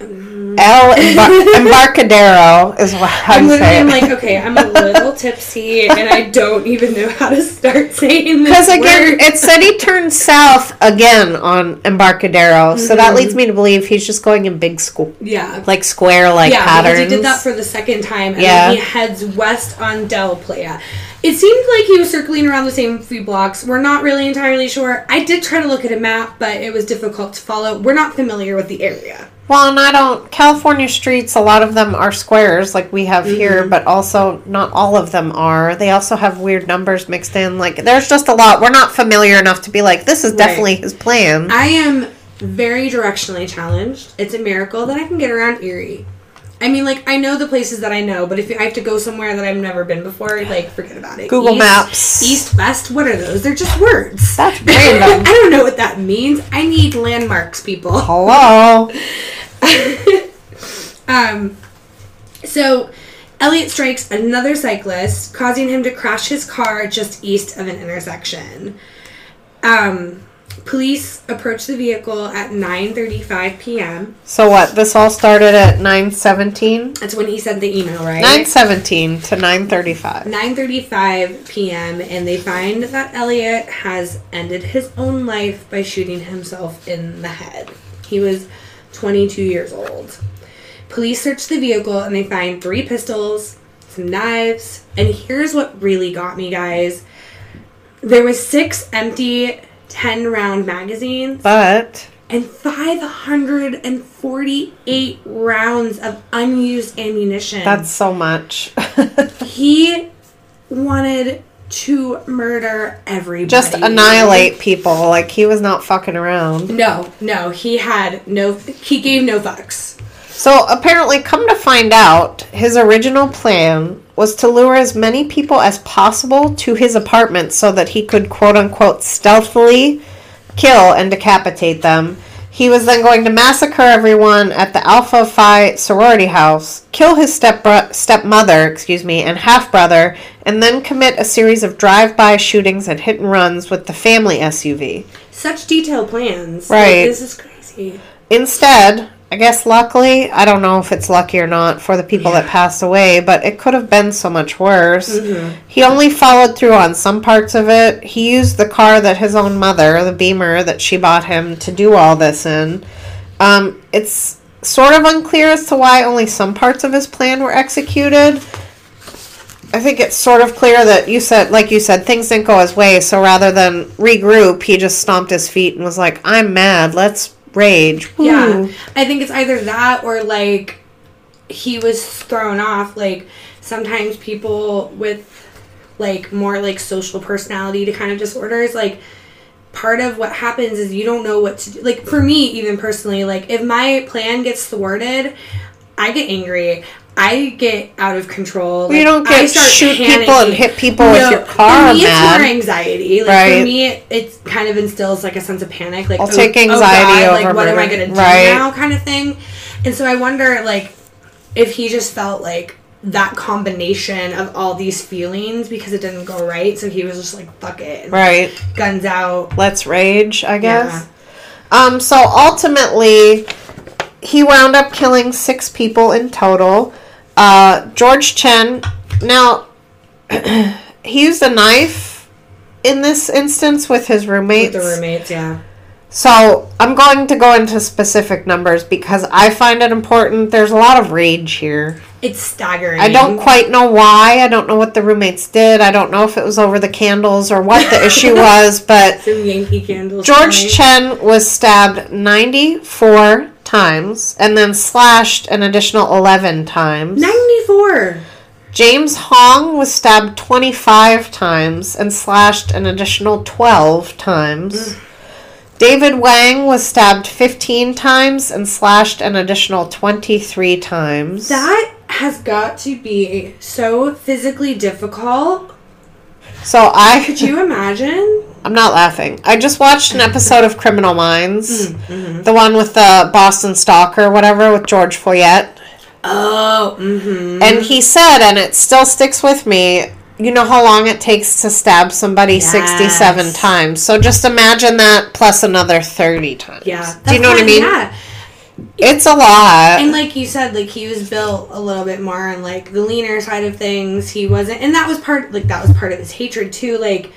El Embar- Embarcadero is what I'm I'm literally. I'm like, okay, I'm a little tipsy and I don't even know how to start saying this. Because again, it said he turned south again on Embarcadero, so that Mm-hmm. leads me to believe he's just going in big school, yeah. like square like yeah, patterns. because he did that for the second time, and Yeah. then he heads west on Del Playa. It seemed like he was circling around the same few blocks. We're not really entirely sure. I did try to look at a map, but it was difficult to follow. We're not familiar with the area. Well, and I don't. California streets, a lot of them are squares like we have here, Mm-hmm. but also not all of them are. They also have weird numbers mixed in. Like, there's just a lot. We're not familiar enough to be like, this is definitely his plan. I am very directionally challenged. It's a miracle that I can get around Erie. I mean, like I know the places that I know, but if I have to go somewhere that I've never been before, like forget about it. Google East- Maps. East, west, what are those? They're just words. That's random. I don't know what that means. I need landmarks, people. Hello. Um, so Elliot strikes another cyclist, causing him to crash his car just east of an intersection. Um, police approach the vehicle at 9:35 p.m. So what? This all started at 917? That's when he sent the email, right? 917 to 935. 9:35 p.m. and they find that Elliot has ended his own life by shooting himself in the head. He was 22 years old. Police search the vehicle and they find three pistols, some knives, and here's what really got me, guys. There was six empty 10 round magazines But and 548 rounds of unused ammunition. that's so much. He wanted to murder everybody. just annihilate people. Like, he was not fucking around. No, no, he had no. He gave no fucks. So apparently, come to find out, his original plan was to lure as many people as possible to his apartment so that he could quote unquote stealthily kill and decapitate them. He was then going to massacre everyone at the Alpha Phi sorority house, kill his step stepmother, excuse me, and half brother, and then commit a series of drive-by shootings and hit and runs with the family SUV. Such detailed plans. Right. Like, this is crazy. Instead, I guess luckily, I don't know if it's lucky or not for the people that passed away, but it could have been so much worse. Mm-hmm. He only followed through on some parts of it. He used the car that his own mother, the Beamer that she bought him, to do all this in. Um, it's sort of unclear as to why only some parts of his plan were executed. I think it's sort of clear that you said, like you said, things didn't go his way. So rather than regroup, he just stomped his feet and was like, "I'm mad. Let's rage." Yeah. I think it's either that or like he was thrown off. Like sometimes people with like more like social personality to kind of disorders, like part of what happens is you don't know what to do. Like for me, even personally, like if my plan gets thwarted, I get angry. I get out of control. you don't get I start shoot people and hit people with your car For me, it's more anxiety. Like Right. for me, it, it kind of instills like a sense of panic. Like I'll oh- take oh anxiety God, over like what am I gonna do Right. now, kind of thing. And so I wonder, like, if he just felt like that combination of all these feelings because it didn't go right. So he was just like, "Fuck it," Right. guns out. Let's rage, I guess. Um, so ultimately, he wound up killing six people in total. Uh, George Chen, now, he used a knife in this instance with his With the roommates, yeah. So I'm going to go into specific numbers because I find it important. There's a lot of rage here. It's staggering. I don't quite know why. I don't know what the roommates did. I don't know if it was over the candles or what the issue was, but Some Yankee candles. George tonight. Chen was stabbed 94 times and then slashed an additional 11 times. ninety-four. James Hong was stabbed 25 times and slashed an additional 12 times. Mm. David Wang was stabbed 15 times and slashed an additional 23 times. That has got to be so physically difficult. So I Could you imagine? I'm not laughing. I just watched an episode of Criminal Minds, Mm-hmm. the one with the Boston Stalker, whatever, with George Foyet. Oh, mm-hmm. And he said, and it still sticks with me, you know how long it takes to stab somebody 67 times. So just imagine that plus another 30 times. Yeah. Do you know what I mean? Yeah. It's a lot. And like you said, like he was built a little bit more on like the leaner side of things. He wasn't, and that was part like that was part of his hatred too. Like,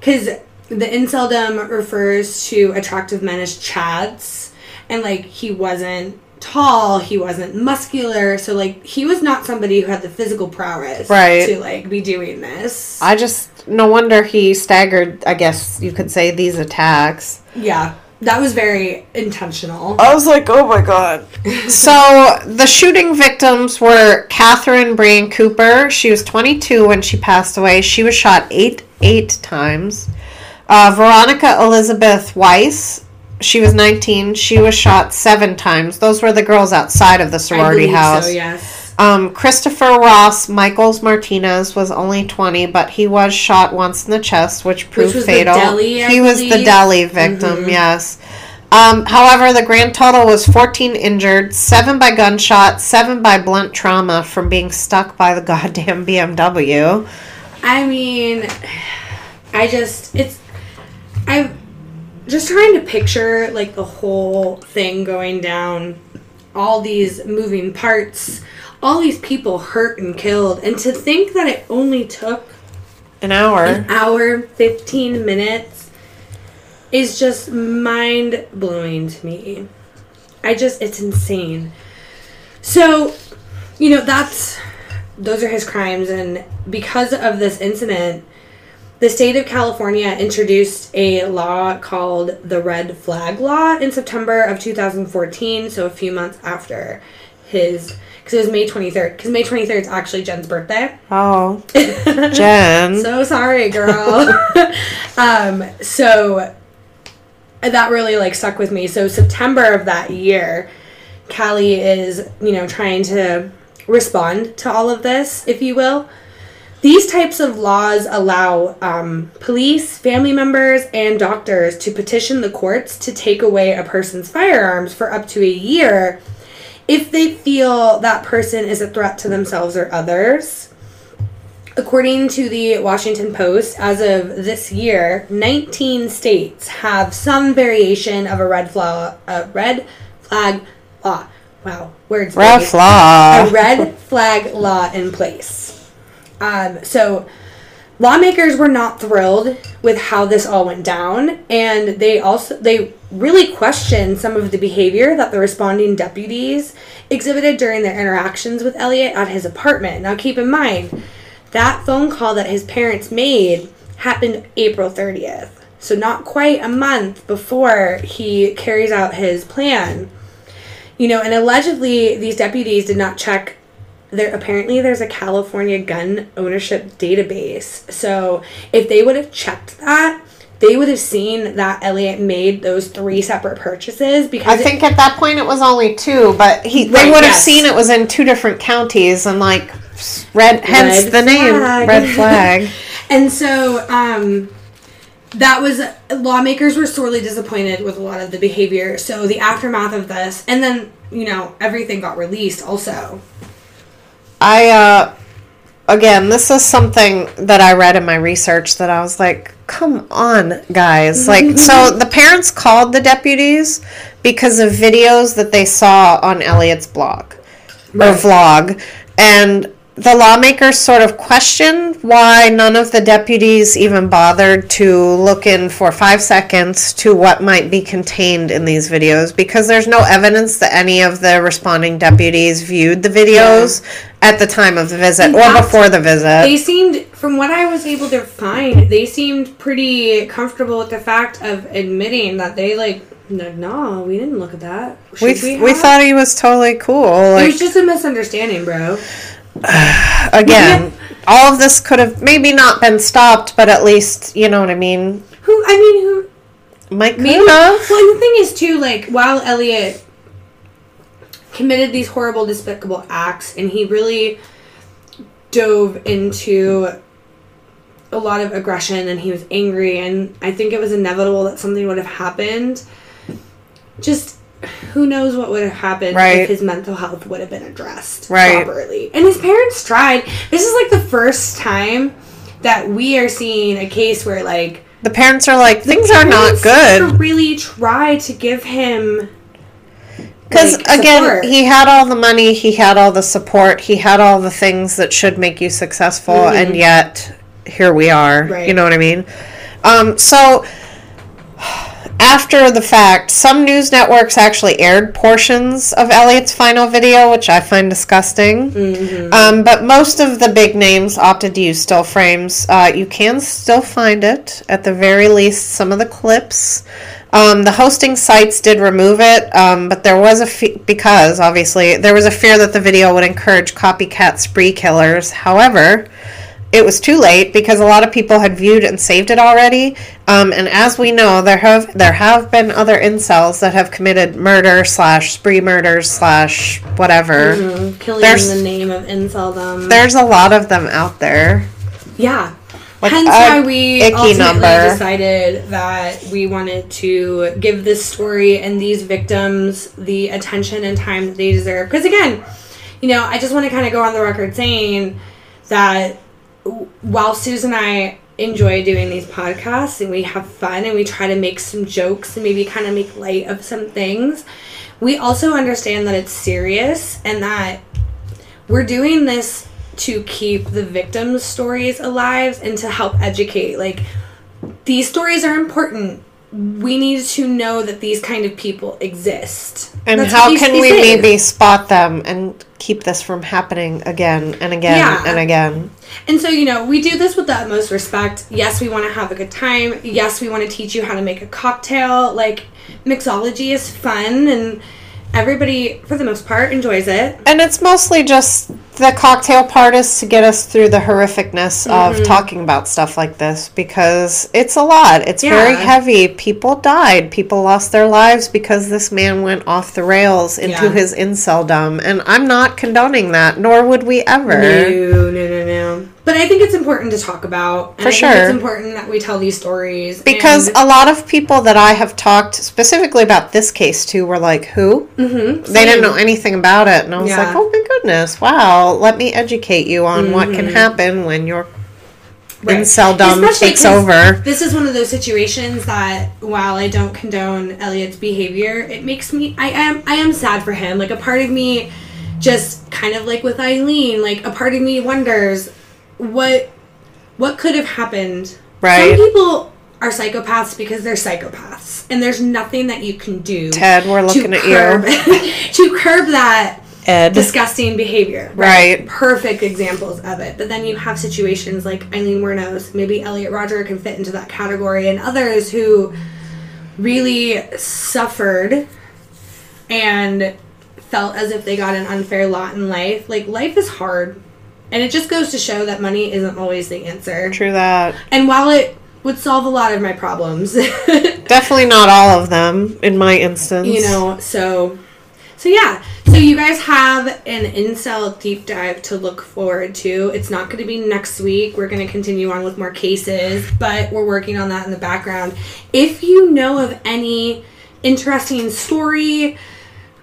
because the inceldom refers to attractive men as chads, and like he wasn't tall, he wasn't muscular, so like he was not somebody who had the physical prowess Right. to like be doing this. I just, no wonder he staggered, I guess you could say, these attacks. yeah, that was very intentional. I was like, oh my god. so the shooting victims were Katherine Breann Cooper. She was 22 when she passed away. She was shot eight eight times. Uh, Veronica Elizabeth Weiss. She was 19. She was shot seven times. Those were the girls outside of the sorority believe house. So yes. Um, Christopher Ross Michaels Martinez was only 20, but he was shot once in the chest, which proved was the fatal. deli, he was the believe. deli victim, Mhm. yes. Um, however, the grand total was 14 injured, 7 by gunshot, 7 by blunt trauma from being stuck by the goddamn BMW. I mean, I just it's I'm just trying to picture like the whole thing going down, all these moving parts, all these people hurt and killed, and to think that it only took An hour. an hour, 15 minutes is just mind blowing to me. I just, it's insane. So, you know, that's, those are his crimes. And because of this incident, the state of California introduced a law called the Red Flag Law in September of 2014, so a few months after his, because it was May 23rd, because May 23rd is actually Jen's birthday. Oh, Jen. So sorry, girl. um, so that really like stuck with me. So September of that year, Cali is, you know, trying to respond to all of this, if you will. These types of laws allow um, police, family members, and doctors to petition the courts to take away a person's firearms for up to a year if they feel that person is a threat to themselves or others. According to the Washington Post, as of this year, 19 states have some variation of a red flag, a red flag law. Wow, words. Red flag. A red flag law in place. Um, so, lawmakers were not thrilled with how this all went down, and they also they really questioned some of the behavior that the responding deputies exhibited during their interactions with Elliot at his apartment. Now, keep in mind that phone call that his parents made happened April 30th. So, not quite a month before he carries out his plan. You know, and allegedly, these deputies did not check. There apparently there's a California gun ownership database. So, if they would have checked that, they would have seen that Elliot made those three separate purchases because I think at that point it was only two, but he they Right, would have yes. seen it was in two different counties and like red hence Red the name red flag. And so um, that was lawmakers were sorely disappointed with a lot of the behavior. So the aftermath of this, and then you know everything got released also. I uh again, this is something that I read in my research that I was like, come on, guys. Like so the parents called the deputies because of videos that they saw on Elliot's blog or vlog. And the lawmakers sort of questioned why none of the deputies even bothered to look in for five seconds to what might be contained in these videos because there's no evidence that any of the responding deputies viewed the videos at the time of the visit In or fact, before the visit. They seemed, from what I was able to find, they seemed pretty comfortable with the fact of admitting that they like, no, no we didn't look at that. we, we, have?" thought he was totally cool. it was just a misunderstanding, bro. again, all of this could have maybe not been stopped, but at least you know what I mean. Who? I mean, who? Might Maybe. could Well, have. and the thing is too, like while Elliot committed these horrible, despicable acts, and he really dove into a lot of aggression, and he was angry, and I think it was inevitable that something would have happened. Just who knows what would have happened Right. if his mental health would have been addressed Right. properly. And his parents tried. This is like the first time that we are seeing a case where like The parents are like, things are not good. Really try to give him Because like, again, support. he had all the money, he had all the support, he had all the things that should make you successful, and yet here we are. Mm-hmm. Right. You know what I mean? Um, so after the fact, some news networks actually aired portions of Elliot's final video, which I find disgusting. Mm-hmm. Um, but most of the big names opted to use still frames. Uh, you can still find it, at the very least, some of the clips. Um, the hosting sites did remove it, um, but there was a fe- because obviously there was a fear that the video would encourage copycat spree killers. However, it was too late because a lot of people had viewed and saved it already. Um, and as we know, there have there have been other incels that have committed murder slash spree murders slash whatever. killing There's- in the name of inceldom. There's a lot of them out there. yeah. Like Hence why we ultimately number. decided that we wanted to give this story and these victims the attention and time that they deserve. Because again, you know, I just want to kind of go on the record saying that while Susan and I enjoy doing these podcasts and we have fun and we try to make some jokes and maybe kind of make light of some things, we also understand that it's serious and that we're doing this to keep the victims' stories alive and to help educate. Like, these stories are important. We need to know that these kind of people exist. And That's how can we maybe spot them and keep this from happening again and again Yeah. and again? And so, you know, we do this with the utmost respect. Yes, we want to have a good time. Yes, we want to teach you how to make a cocktail. Like, mixology is fun, and everybody, for the most part, enjoys it. And it's mostly just the cocktail part is to get us through the horrificness Mm-hmm. of talking about stuff like this because it's a lot. It's very heavy. People died. People lost their lives because this man went off the rails into Yeah. his inceldom. And I'm not condoning that, nor would we ever. No, no, no, no. But I think it's important to talk about. And For I think sure. it's important that we tell these stories Because a lot of people that I have talked specifically about this case to were like, "Who?" Mm-hmm. They didn't know anything about it, and I was Yeah. like, "Oh my goodness! Wow! Let me educate you on what can happen when your Mm-hmm. Right. inceldom Especially takes over." This is one of those situations that while I don't condone Elliot's behavior, it makes me I am I am sad for him. Like a part of me just kind of like with Aileen, like a part of me wonders what what could have happened. Right. Some people are psychopaths because they're psychopaths. And there's nothing that you can do Ted, we're looking to at curb, you, to curb that Ed. disgusting behavior. Right. Perfect examples of it. But then you have situations like Aileen Wuornos, maybe Elliot Rodger can fit into that category, and others who really suffered and felt as if they got an unfair lot in life. Like, life is hard. And it just goes to show that money isn't always the answer. True that. And while it would solve a lot of my problems, Definitely not all of them in my instance. you know so so yeah so you guys have an incel deep dive to look forward to it's not going to be next week we're going to continue on with more cases but we're working on that in the background if you know of any interesting story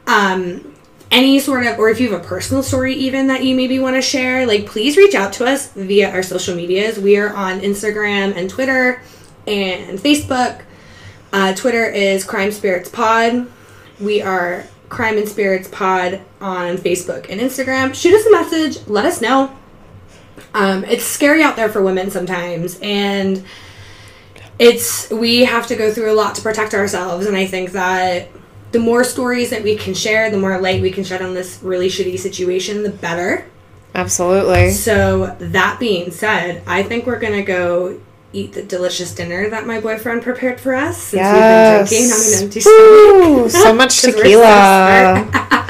um any sort of or if you have a personal story even that you maybe want to share like please reach out to us via our social medias we are on instagram and twitter and facebook uh, Twitter is Crime Spirits Pod. We are Crime and Spirits Pod on Facebook and Instagram. Shoot us a message. Let us know. Um, it's scary out there for women sometimes, and it's we have to go through a lot to protect ourselves. And I think that the more stories that we can share, the more light we can shed on this really shitty situation, the better. Absolutely. So that being said, I think we're gonna go eat the delicious dinner that my boyfriend prepared for us since Yes. we've been drinking on an empty stomach. Ooh, so much 'Cause we're so tequila.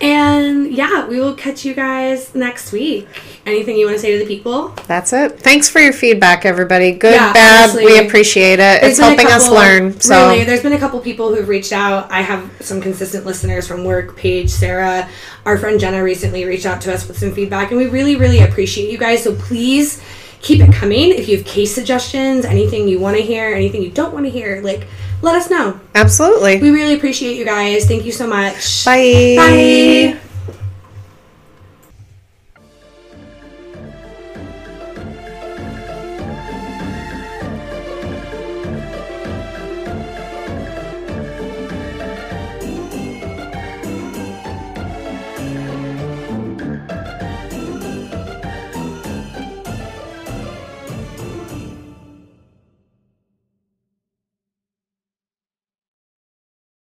and yeah, we will catch you guys next week. Anything you want to say to the people? That's it. Thanks for your feedback, everybody. Good, Yeah, bad, honestly, we appreciate it. It's It's been a helping us learn. So really, there's been a couple people who've reached out. I have some consistent listeners from work. Paige, Sarah, our friend Jenna recently reached out to us with some feedback, and we really, really appreciate you guys. So please keep it coming. If you have case suggestions, anything you want to hear, anything you don't want to hear, like let us know. absolutely. We really appreciate you guys. Thank you so much. Bye. Bye.